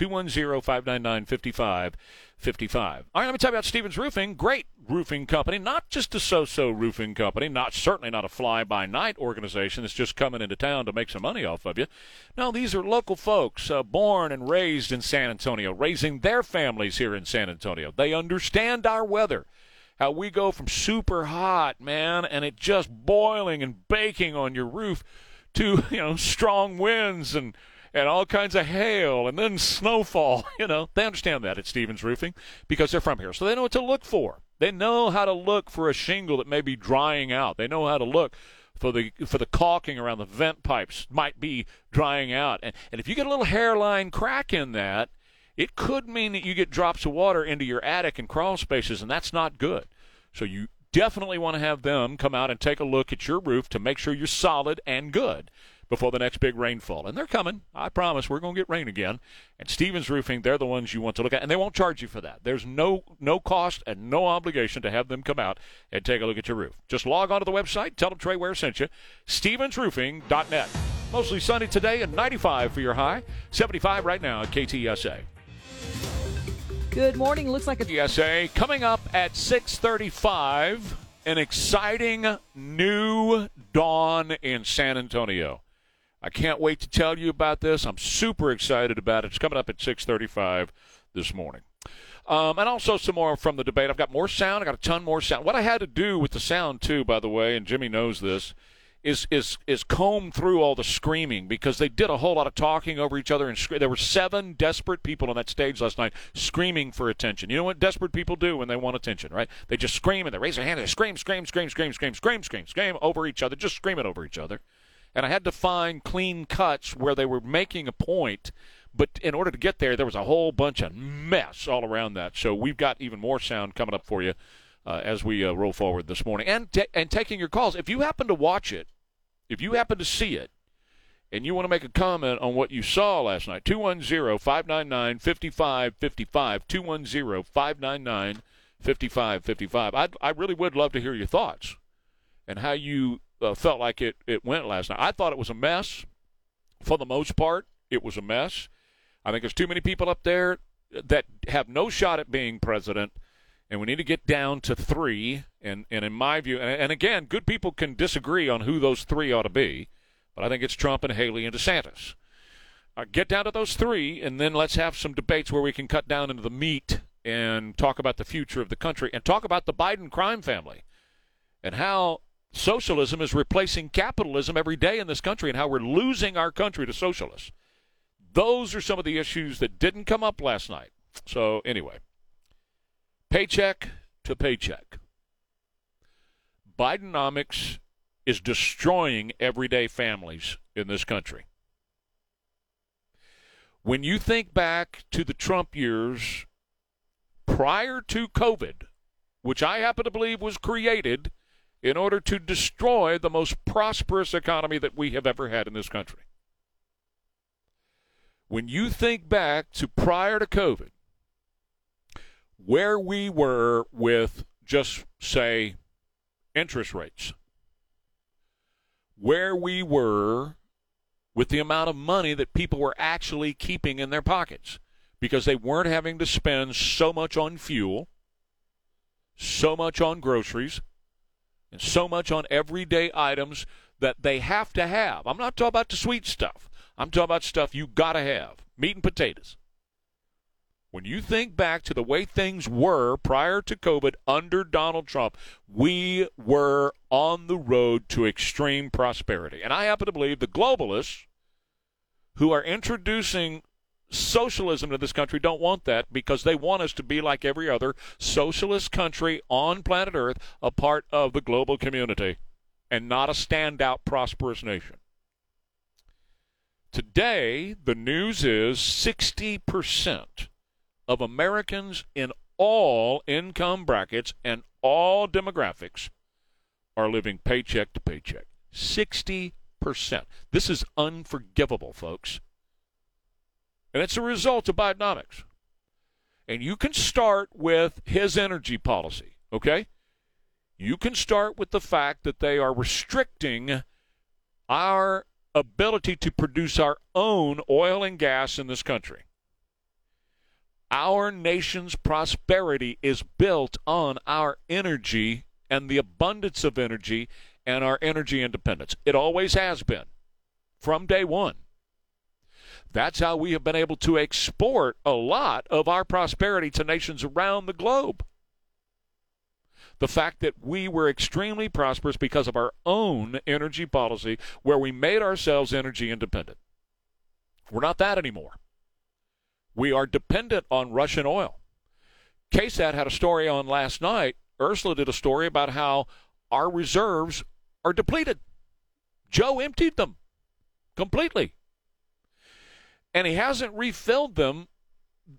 210 599 5555. All right, let me tell you about Stevens Roofing. Great roofing company, not just a so so roofing company, not certainly not a fly by night organization that's just coming into town to make some money off of you. No, these are local folks uh, born and raised in San Antonio, raising their families here in San Antonio. They understand our weather. How we go from super hot, man, and it just boiling and baking on your roof to, you know, strong winds and and all kinds of hail and then snowfall. You know, they understand that at Stevens Roofing because they're from here. So they know what to look for. They know how to look for a shingle that may be drying out. They know how to look for the for the caulking around the vent pipes might be drying out. And and if you get a little hairline crack in that, it could mean that you get drops of water into your attic and crawl spaces and that's not good. So you definitely want to have them come out and take a look at your roof to make sure you're solid and good before the next big rainfall. And they're coming. I promise we're going to get rain again. And Stevens Roofing, they're the ones you want to look at, and they won't charge you for that. There's no no cost and no obligation to have them come out and take a look at your roof. Just log on to the website, tell them Trey Ware sent you, stevensroofing.net. Mostly sunny today and 95 for your high, 75 right now at KTSA. Good morning. Looks like a KTSA coming up at 635. An exciting new dawn in San Antonio. I can't wait to tell you about this. I'm super excited about it. It's coming up at 6:35 this morning. Um, and also some more from the debate. I've got more sound. I got a ton more sound. What I had to do with the sound too, by the way, and Jimmy knows this, is is is comb through all the screaming because they did a whole lot of talking over each other and scre- there were seven desperate people on that stage last night screaming for attention. You know what desperate people do when they want attention, right? They just scream and they raise their hand and they scream, scream, scream, scream, scream, scream, scream, scream over each other, just screaming over each other and I had to find clean cuts where they were making a point. But in order to get there, there was a whole bunch of mess all around that. So we've got even more sound coming up for you uh, as we uh, roll forward this morning, and t- and taking your calls. If you happen to watch it, if you happen to see it, and you want to make a comment on what you saw last night, 210 599 5555. 210 599 5555. I really would love to hear your thoughts and how you uh, felt like it, it went last night. I thought it was a mess. For the most part, it was a mess. I think there's too many people up there that have no shot at being president, and we need to get down to three. And, and in my view, and, and again, good people can disagree on who those three ought to be, but I think it's Trump and Haley and DeSantis. Uh, get down to those three, and then let's have some debates where we can cut down into the meat and talk about the future of the country and talk about the Biden crime family and how socialism is replacing capitalism every day in this country and how we're losing our country to socialists. Those are some of the issues that didn't come up last night. So, anyway, paycheck to paycheck. Bidenomics is destroying everyday families in this country. When you think back to the Trump years prior to COVID, which I happen to believe was created in order to destroy the most prosperous economy that we have ever had in this country. When you think back to prior to COVID, where we were with just, say, interest rates, where we were with the amount of money that people were actually keeping in their pockets because they weren't having to spend so much on fuel, so much on groceries, and so much on everyday items that they have to have. I'm not talking about the sweet stuff. I'm talking about stuff you got to have meat and potatoes. When you think back to the way things were prior to COVID under Donald Trump, we were on the road to extreme prosperity. And I happen to believe the globalists who are introducing socialism to this country don't want that because they want us to be like every other socialist country on planet Earth, a part of the global community, and not a standout prosperous nation. Today, the news is 60% of Americans in all income brackets and all demographics are living paycheck to paycheck. 60%. This is unforgivable, folks. And it's a result of Bidenomics. And you can start with his energy policy, okay? You can start with the fact that they are restricting our ability to produce our own oil and gas in this country. Our nation's prosperity is built on our energy and the abundance of energy and our energy independence. It always has been from day one. That's how we have been able to export a lot of our prosperity to nations around the globe. The fact that we were extremely prosperous because of our own energy policy, where we made ourselves energy independent. We're not that anymore. We are dependent on Russian oil. KSAT had a story on last night. Ursula did a story about how our reserves are depleted. Joe emptied them completely. And he hasn't refilled them,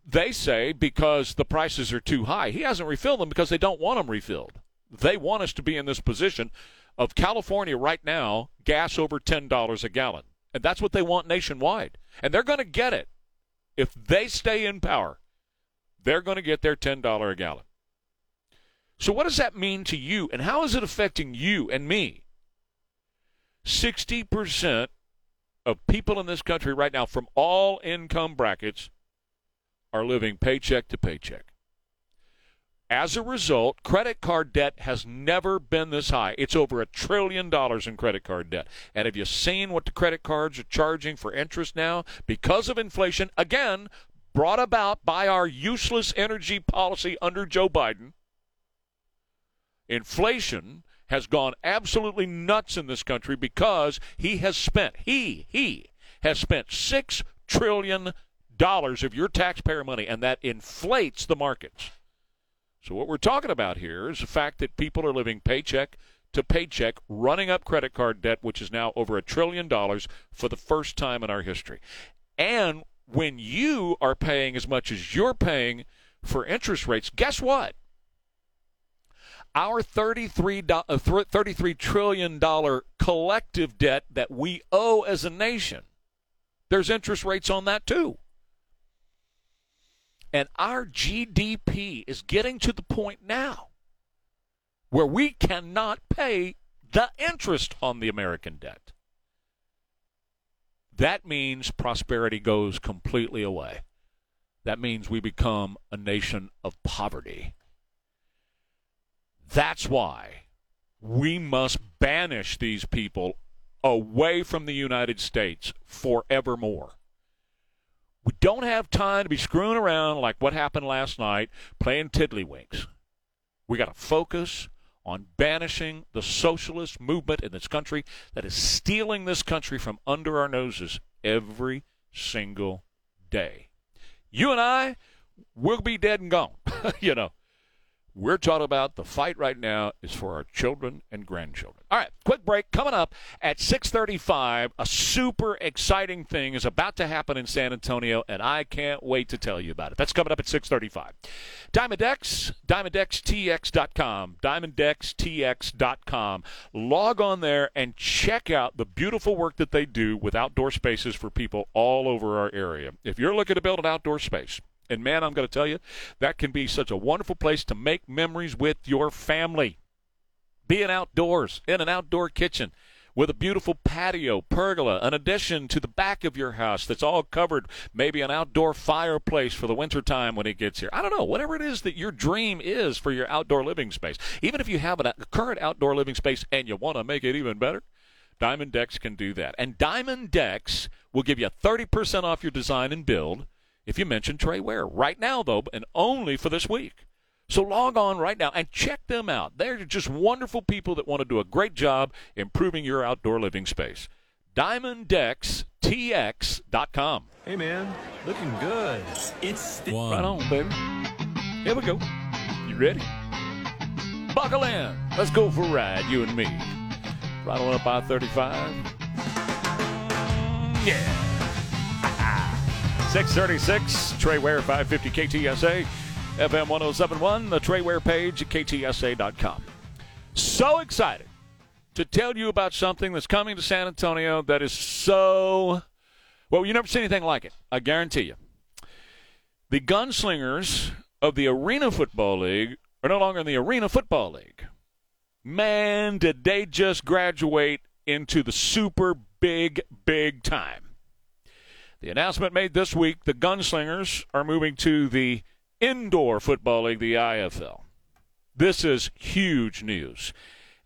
they say, because the prices are too high. He hasn't refilled them because they don't want them refilled. They want us to be in this position of California right now, gas over $10 a gallon. And that's what they want nationwide. And they're going to get it if they stay in power, they're going to get their $10 a gallon. So, what does that mean to you, and how is it affecting you and me? 60% of people in this country right now, from all income brackets, are living paycheck to paycheck. As a result, credit card debt has never been this high. It's over a trillion dollars in credit card debt. And have you seen what the credit cards are charging for interest now? Because of inflation, again, brought about by our useless energy policy under Joe Biden, inflation has gone absolutely nuts in this country because he has spent, he, he has spent $6 trillion of your taxpayer money, and that inflates the markets. So, what we're talking about here is the fact that people are living paycheck to paycheck, running up credit card debt, which is now over a trillion dollars for the first time in our history. And when you are paying as much as you're paying for interest rates, guess what? Our $33, uh, $33 trillion collective debt that we owe as a nation, there's interest rates on that too. And our GDP is getting to the point now where we cannot pay the interest on the American debt. That means prosperity goes completely away. That means we become a nation of poverty. That's why we must banish these people away from the United States forevermore. We don't have time to be screwing around like what happened last night, playing tiddlywinks. We got to focus on banishing the socialist movement in this country that is stealing this country from under our noses every single day. You and I, we'll be dead and gone, you know. We're talking about the fight right now is for our children and grandchildren. All right, quick break coming up at 6:35. A super exciting thing is about to happen in San Antonio, and I can't wait to tell you about it. That's coming up at 6:35. Diamond Decks, DiamondXTX.com, DiamondXTX.com. Log on there and check out the beautiful work that they do with outdoor spaces for people all over our area. If you're looking to build an outdoor space and man, I'm going to tell you, that can be such a wonderful place to make memories with your family. Being outdoors, in an outdoor kitchen, with a beautiful patio, pergola, an addition to the back of your house that's all covered, maybe an outdoor fireplace for the wintertime when it gets here. I don't know, whatever it is that your dream is for your outdoor living space. Even if you have a current outdoor living space and you want to make it even better, Diamond Decks can do that. And Diamond Decks will give you 30% off your design and build if you mention Trey Ware. Right now, though, and only for this week. So log on right now and check them out. They're just wonderful people that want to do a great job improving your outdoor living space. DiamondDecksTX.com. Hey man, looking good. It's the- Right on, baby. Here we go. You ready? Buckle in. Let's go for a ride, you and me. Right on up I 35. Yeah. 636, Trey Ware 550 KTSA, FM 1071, the Trey Ware page at KTSA.com. So excited to tell you about something that's coming to San Antonio that is so, well, you never seen anything like it. I guarantee you. The gunslingers of the Arena Football League are no longer in the Arena Football League. Man, did they just graduate into the super big, big time. The announcement made this week the Gunslingers are moving to the Indoor Football League, the IFL. This is huge news.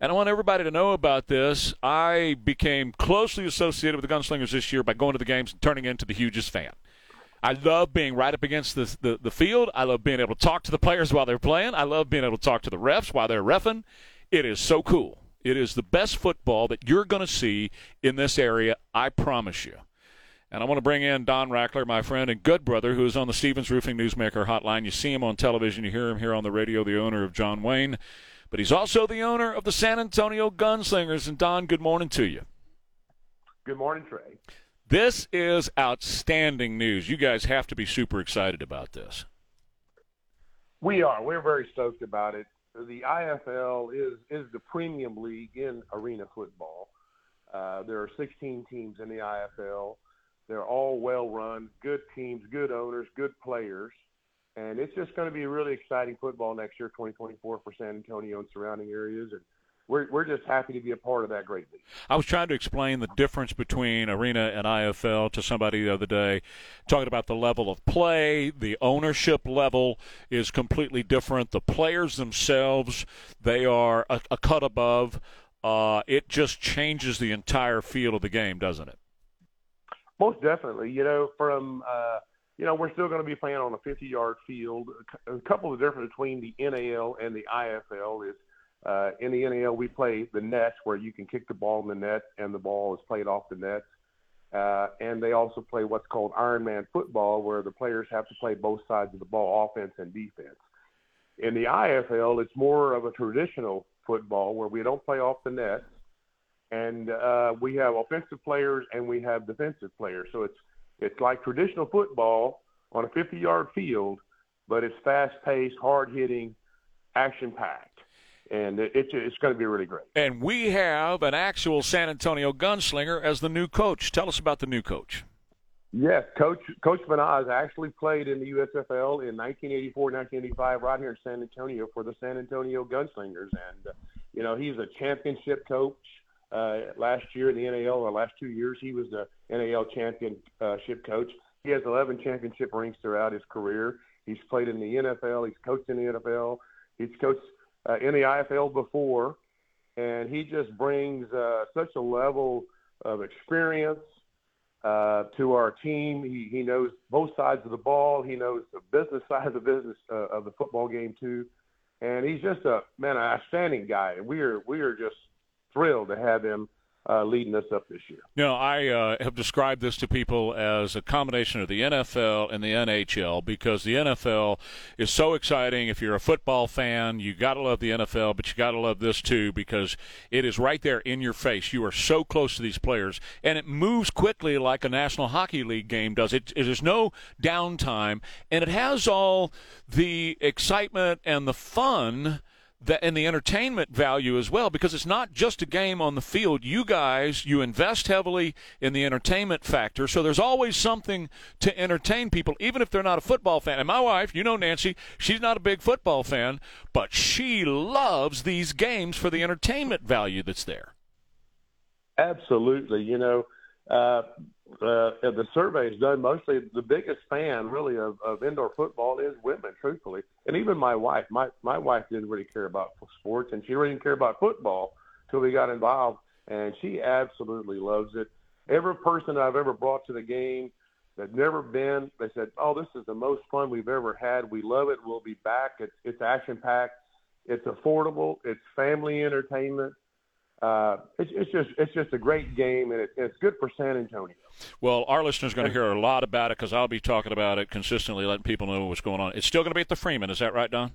And I want everybody to know about this. I became closely associated with the Gunslingers this year by going to the games and turning into the hugest fan. I love being right up against the, the, the field. I love being able to talk to the players while they're playing. I love being able to talk to the refs while they're refing. It is so cool. It is the best football that you're going to see in this area, I promise you. And I want to bring in Don Rackler, my friend and good brother, who is on the Stevens Roofing Newsmaker hotline. You see him on television, you hear him here on the radio, the owner of Jon Wayne. But he's also the owner of the San Antonio Gunslingers. And Don, good morning to you. Good morning, Trey. This is outstanding news. You guys have to be super excited about this. We are. We're very stoked about it. The IFL is is the premium league in arena football. Uh, there are 16 teams in the IFL. They're all well run, good teams, good owners, good players, and it's just going to be really exciting football next year, 2024 for San Antonio and surrounding areas. And we're we're just happy to be a part of that great league. I was trying to explain the difference between arena and IFL to somebody the other day, talking about the level of play, the ownership level is completely different. The players themselves, they are a, a cut above. Uh, it just changes the entire feel of the game, doesn't it? Most definitely. You know, from uh, you know, we're still going to be playing on a 50-yard field. A couple of the difference between the NAL and the IFL is uh, in the NAL we play the nets where you can kick the ball in the net and the ball is played off the nets. Uh, and they also play what's called Ironman football, where the players have to play both sides of the ball, offense and defense. In the IFL, it's more of a traditional football where we don't play off the nets, and uh, we have offensive players and we have defensive players. So it's it's like traditional football on a 50-yard field, but it's fast-paced, hard-hitting, action-packed, and it, it's it's going to be really great. And we have an actual San Antonio gunslinger as the new coach. Tell us about the new coach. Yes, Coach Coach Manaz actually played in the USFL in 1984, 1985, right here in San Antonio for the San Antonio Gunslingers, and uh, you know he's a championship coach. Uh, last year in the NAL, the last two years, he was the NAL championship coach. He has 11 championship rings throughout his career. He's played in the NFL. He's coached in the NFL. He's coached uh, in the IFL before, and he just brings uh, such a level of experience uh, to our team. He, he knows both sides of the ball. He knows the business side of the business uh, of the football game too, and he's just a man, an outstanding guy. And we are we are just thrilled to have him uh, leading us up this year. You know, I uh, have described this to people as a combination of the NFL and the NHL because the NFL is so exciting. If you're a football fan, you got to love the NFL, but you got to love this too because it is right there in your face. You are so close to these players, and it moves quickly like a National Hockey League game does. It, it is no downtime, and it has all the excitement and the fun that and the entertainment value as well because it's not just a game on the field. You guys you invest heavily in the entertainment factor. So there's always something to entertain people even if they're not a football fan. And my wife you know Nancy she's not a big football fan but she loves these games for the entertainment value that's there. Absolutely. You know, uh, uh, the survey is done mostly. The biggest fan, really, of, of indoor football is women, truthfully, and even my wife. My my wife didn't really care about sports, and she really didn't care about football till we got involved, and she absolutely loves it. Every person I've ever brought to the game that never been, they said, "Oh, this is the most fun we've ever had. We love it. We'll be back. It's it's action packed. It's affordable. It's family entertainment." uh, it's, it's just it's just a great game, and it, it's good for San Antonio. Well, our listeners are going to hear a lot about it because I'll be talking about it consistently, letting people know what's going on. It's still going to be at the Freeman, is that right, Don?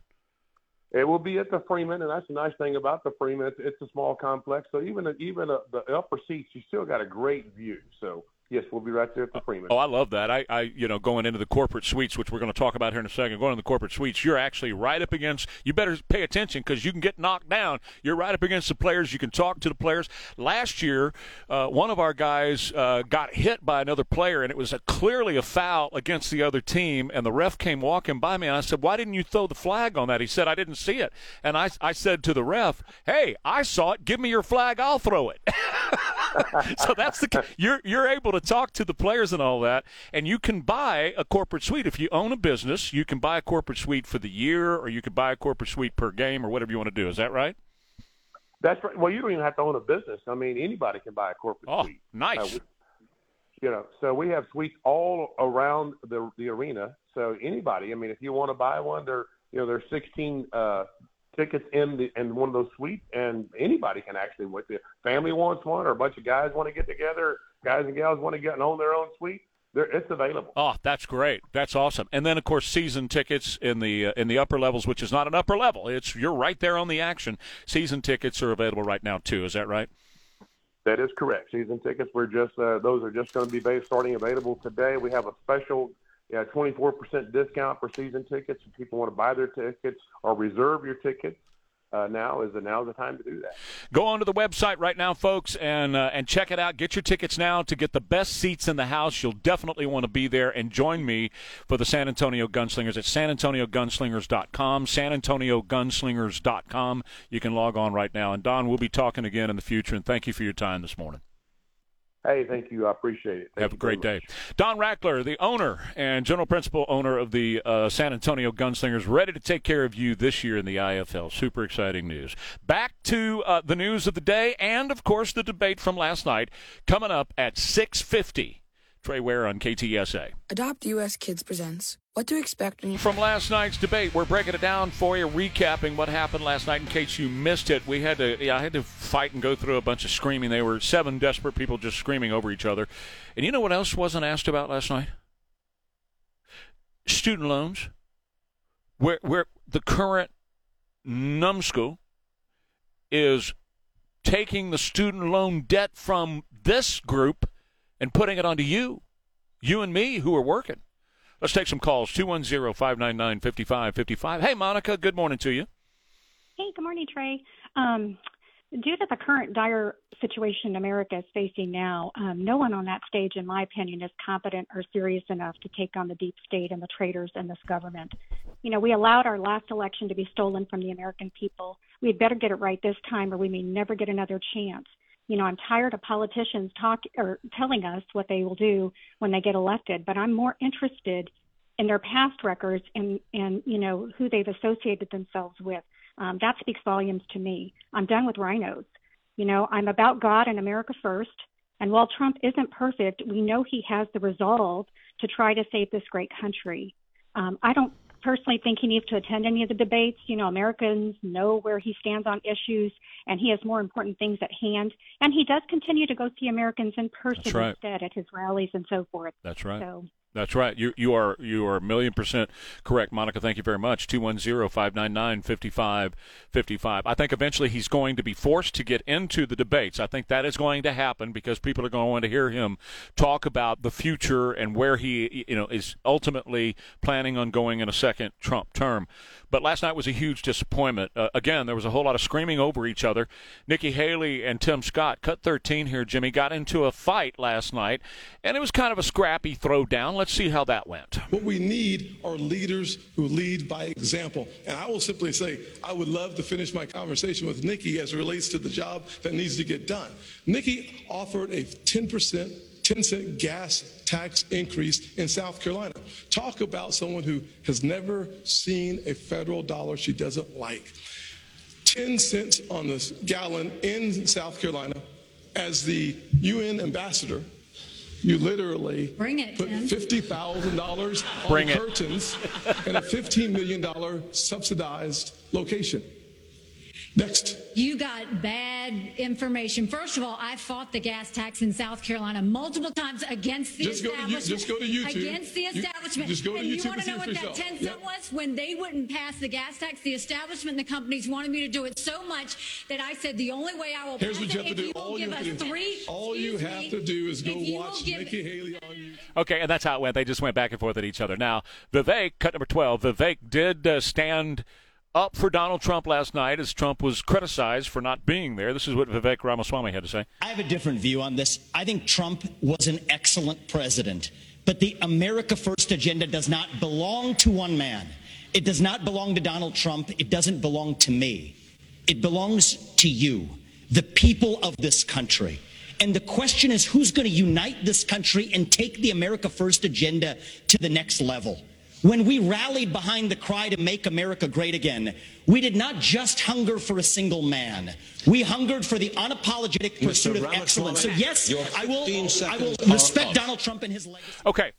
It will be at the Freeman, and that's the nice thing about the Freeman. It's, it's a small complex, so even even uh, the upper seats, you still got a great view. So Yes, we'll be right there at the Freeman. Oh, I love that. I, I, you know, going into the corporate suites, which we're going to talk about here in a second. Going to the corporate suites, you're actually right up against. You better pay attention because you can get knocked down. You're right up against the players. You can talk to the players. Last year, uh, one of our guys uh, got hit by another player, and it was a, clearly a foul against the other team. And the ref came walking by me, and I said, "Why didn't you throw the flag on that?" He said, "I didn't see it." And I, I said to the ref, "Hey, I saw it. Give me your flag. I'll throw it." so that's the you're you're able to talk to the players and all that, and you can buy a corporate suite if you own a business. You can buy a corporate suite for the year, or you can buy a corporate suite per game, or whatever you want to do. Is that right? That's right. Well, you don't even have to own a business. I mean, anybody can buy a corporate oh, suite. nice. Uh, we, you know, so we have suites all around the the arena. So anybody, I mean, if you want to buy one, they're you know there's 16 uh, tickets in the in one of those suites, and anybody can actually. With the family wants one, or a bunch of guys want to get together, guys and gals want to get and own their own suite. It's available. Oh, that's great. That's awesome. And then, of course, season tickets in the uh, in the upper levels, which is not an upper level. It's you're right there on the action. Season tickets are available right now too. Is that right? That is correct. Season tickets. We're just uh, those are just going to be based, starting available today. We have a special yeah, 24% discount for season tickets. If people want to buy their tickets or reserve your tickets, uh, now is the now the time to do that. Go on to the website right now, folks, and uh, and check it out. Get your tickets now to get the best seats in the house. You'll definitely want to be there and join me for the San Antonio Gunslingers at sanantoniogunslingers.com. sanantoniogunslingers.com. You can log on right now. And Don, we'll be talking again in the future. And thank you for your time this morning. Hey, thank you. I appreciate it. Thank Have a great day. Don Rackler, the owner and general principal owner of the uh, San Antonio Gunslingers, ready to take care of you this year in the IFL. Super exciting news. Back to uh, the news of the day and, of course, the debate from last night coming up at 650. Trey Ware on KTSA. AdoptUSKids presents What to Expect when you. From last night's debate, we're breaking it down for you, recapping what happened last night in case you missed it. We had to, yeah, I had to fight and go through a bunch of screaming. They were seven desperate people just screaming over each other. And you know what else wasn't asked about last night? Student loans. Where, where the current numbskull is taking the student loan debt from this group and putting it onto you, you and me who are working. Let's take some calls. 210 599 5555. Hey, Monica, good morning to you. Hey, good morning, Trey. Um, due to the current dire situation America is facing now, um, no one on that stage, in my opinion, is competent or serious enough to take on the deep state and the traitors in this government. You know, we allowed our last election to be stolen from the American people. We had better get it right this time, or we may never get another chance you know, I'm tired of politicians talk or telling us what they will do when they get elected, but I'm more interested in their past records and and you know who they've associated themselves with. Um, that speaks volumes to me. I'm done with RINOs. You know, I'm about God and America first. And while Trump isn't perfect, we know he has the resolve to try to save this great country. Um, I don't personally think he needs to attend any of the debates. You know, Americans know where he stands on issues, and he has more important things at hand. And he does continue to go see Americans in person right. instead at his rallies and so forth. That's right. So that's right. You you are you are a million percent correct, Monica. Thank you very much. 210-599-5555. I think eventually he's going to be forced to get into the debates. I think that is going to happen because people are going to hear him talk about the future and where he you know is ultimately planning on going in a second Trump term. But last night was a huge disappointment. Uh, again, there was a whole lot of screaming over each other. Nikki Haley and Tim Scott, cut 13 here, Jimmy, got into a fight last night, and it was kind of a scrappy throwdown let's see how that went. What we need are leaders who lead by example. And I will simply say, I would love to finish my conversation with Nikki as it relates to the job that needs to get done. Nikki offered a 10%, 10 cent gas tax increase in South Carolina. Talk about someone who has never seen a federal dollar she doesn't like. 10 cents on the gallon in South Carolina as the UN ambassador you literally Bring it, put Tim. $50,000 on Bring it. curtains in a $15 million subsidized location. Next. You got bad information. First of all, I fought the gas tax in South Carolina multiple times against the Just go to establishment. just go to YouTube. Against the You- establishment. just go to and you want to know what for that yourself. 10 cent was? When they wouldn't pass the gas tax, the establishment and the companies wanted me to do it so much that I said the only way I will Here's pass what you it have to if do. you will All you give have us to do, three. all you have me, to do is go if you watch give- Nikki Haley on YouTube. Okay, and that's how it went. They just went back and forth at each other. Now, Vivek, cut number 12, Vivek did uh, stand up for Donald Trump last night as Trump was criticized for not being there. This is what Vivek Ramaswamy had to say. I have a different view on this. I think Trump was an excellent president, but the America First agenda does not belong to one man. It does not belong to Donald Trump. It doesn't belong to me. It belongs to you, the people of this country. And the question is who's going to unite this country and take the America First agenda to the next level? When we rallied behind the cry to make America great again, we did not just hunger for a single man. We hungered for the unapologetic pursuit of excellence. So yes, I will, I will respect Donald Trump and his legacy. Okay.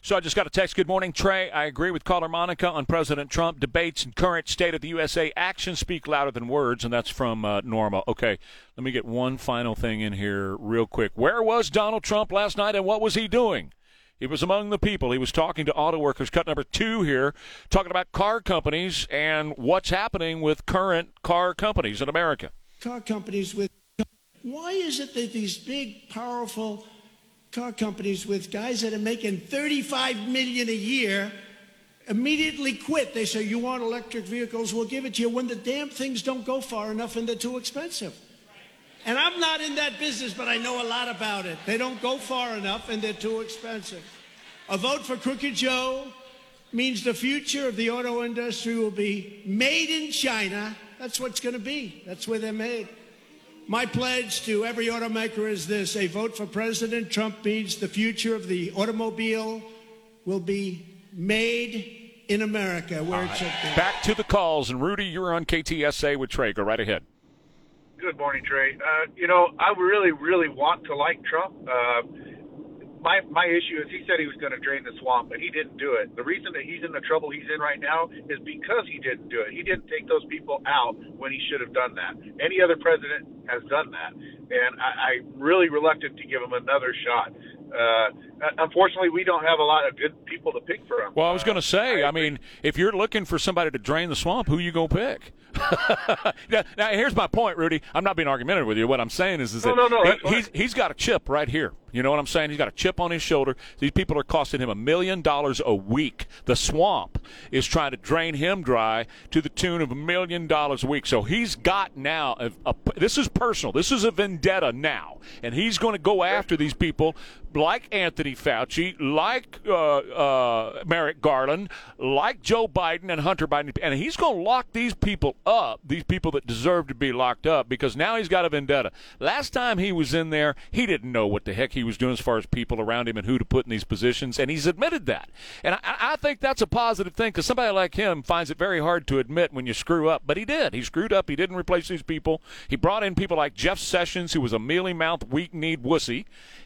So I just got a text. Good morning, Trey. I agree with caller Monica on President Trump. Debates and current state of the USA. Actions speak louder than words, and that's from uh, Norma. Okay, let me get one final thing in here real quick. Where was Donald Trump last night, and what was he doing? He was among the people. He was talking to auto workers. Cut number two here, talking about car companies and what's happening with current car companies in America. car companies with why is it that these big powerful car companies with guys that are making 35 million a year immediately quit they say you want electric vehicles we'll give it to you when the damn things don't go far enough and they're too expensive and i'm not in that business but i know a lot about it. They don't go far enough and they're too expensive. A vote for crooked joe means the future of the auto industry will be made in china. That's what's going to be. That's where they're made. My pledge to every automaker is this. A vote for President Trump means the future of the automobile will be made in America where it should be. Back to the calls, and Rudy, you're on KTSA with Trey. Go right ahead. Good morning, Trey. Uh, you know, I really, really want to like Trump. Uh, my my issue is he said he was going to drain the swamp, but he didn't do it. The reason that he's in the trouble he's in right now is because he didn't do it. He didn't take those people out when he should have done that. Any other president has done that, and I, I'm really reluctant to give him another shot. Uh, unfortunately, we don't have a lot of good people to pick from. Well, I was going to say, I mean, if you're looking for somebody to drain the swamp, who you going to pick? now, now, here's my point, Rudy. I'm not being argumentative with you. What I'm saying is, is No, that no, no, he- he's he's got a chip right here. You know what I'm saying? He's got a chip on his shoulder. These people are costing him a million dollars a week. The swamp is trying to drain him dry to the tune of a million dollars a week. So he's got now. A, a, this is personal. This is a vendetta now, and he's going to go after these people like Anthony Fauci, like uh, uh, Merrick Garland, like Joe Biden and Hunter Biden, and he's going to lock these people up. These people that deserve to be locked up because now he's got a vendetta. Last time he was in there, he didn't know what the heck he was doing as far as people around him and who to put in these positions, and he's admitted that. And I, I think that's a positive thing because somebody like him finds it very hard to admit when you screw up. But he did. He screwed up. He didn't replace these people. He brought in people like Jeff Sessions, who was a mealy mouthed, weak kneed wussy,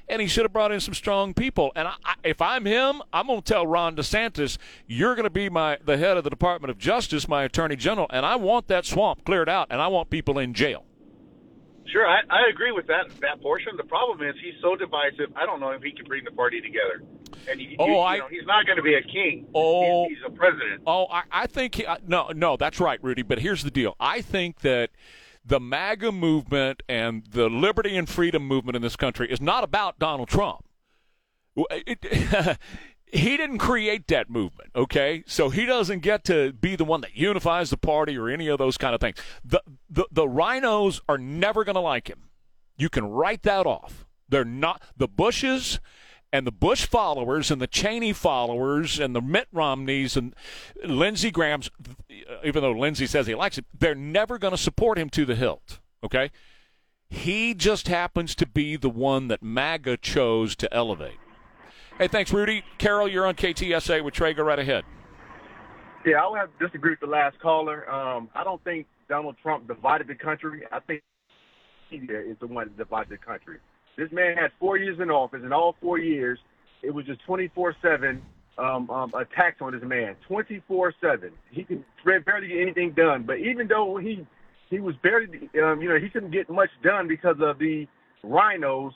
and he should have brought in some strong people. And I, I, if I'm him, I'm going to tell Ron DeSantis, you're going to be my the head of the Department of Justice, my Attorney General, and I want that swamp cleared out, and I want people in jail. Sure, I, I agree with that that portion. The problem is he's so divisive. I don't know if he can bring the party together. And he, Oh, you, I- know, he's not going to be a king. Oh, he's, he's a president. Oh, I, I think he, uh, no, no, that's right, Rudy. But here's the deal: I think that the MAGA movement and the liberty and freedom movement in this country is not about Donald Trump. It- he didn't create that movement, okay? So he doesn't get to be the one that unifies the party or any of those kind of things. The the, the RINOs are never going to like him. You can write that off. They're not the Bushes And the Bush followers and the Cheney followers and the Mitt Romneys and Lindsey Graham's, even though Lindsey says he likes it, they're never going to support him to the hilt. Okay? He just happens to be the one that MAGA chose to elevate. Hey, thanks, Rudy. Carol, you're on KTSA with Trey. Go right ahead. Yeah, I would have to disagree with the last caller. Um, I don't think Donald Trump divided the country. I think media is the one that divided the country. This man had four years in office, and all four years, it was just 24-7 um, um, attacks on this man. 24-7. He could barely get anything done. But even though he he was barely, um, you know, he couldn't get much done because of the RINOs,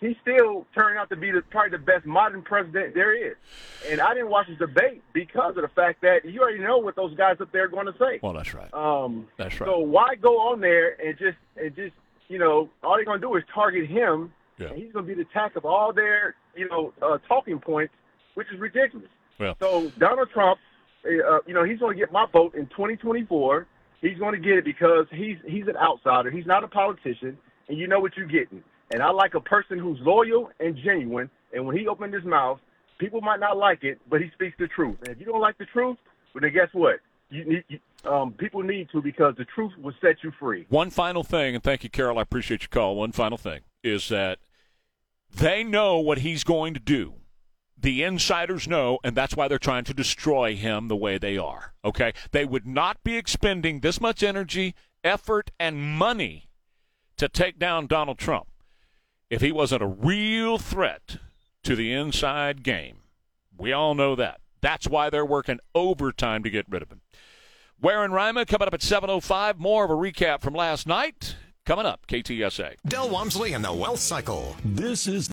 he still turned out to be the, probably the best modern president there is. And I didn't watch his debate because of the fact that you already know what those guys up there are going to say. Well, that's right. Um, that's right. So why go on there and just and just you know all they're going to do is target him, yeah. and he's going to be the attack of all their you know uh, talking points, which is ridiculous. Well. So Donald Trump, uh, you know, he's going to get my vote in 2024. He's going to get it because he's he's an outsider. He's not a politician, and you know what you're getting. And I like a person who's loyal and genuine. And when he opened his mouth, people might not like it, but he speaks the truth. And if you don't like the truth, well, then guess what? You need um, people need to because the truth will set you free. One final thing, and thank you, Carol. I appreciate your call. One final thing is that they know what he's going to do. The insiders know, and that's why they're trying to destroy him the way they are. Okay? They would not be expending this much energy, effort, and money to take down Donald Trump if he wasn't a real threat to the inside game. We all know that. That's why they're working overtime to get rid of him. Ware and Rima coming up at 7.05. More of a recap from last night. Coming up, KTSA. Del Walmsley and the Wealth Cycle. This is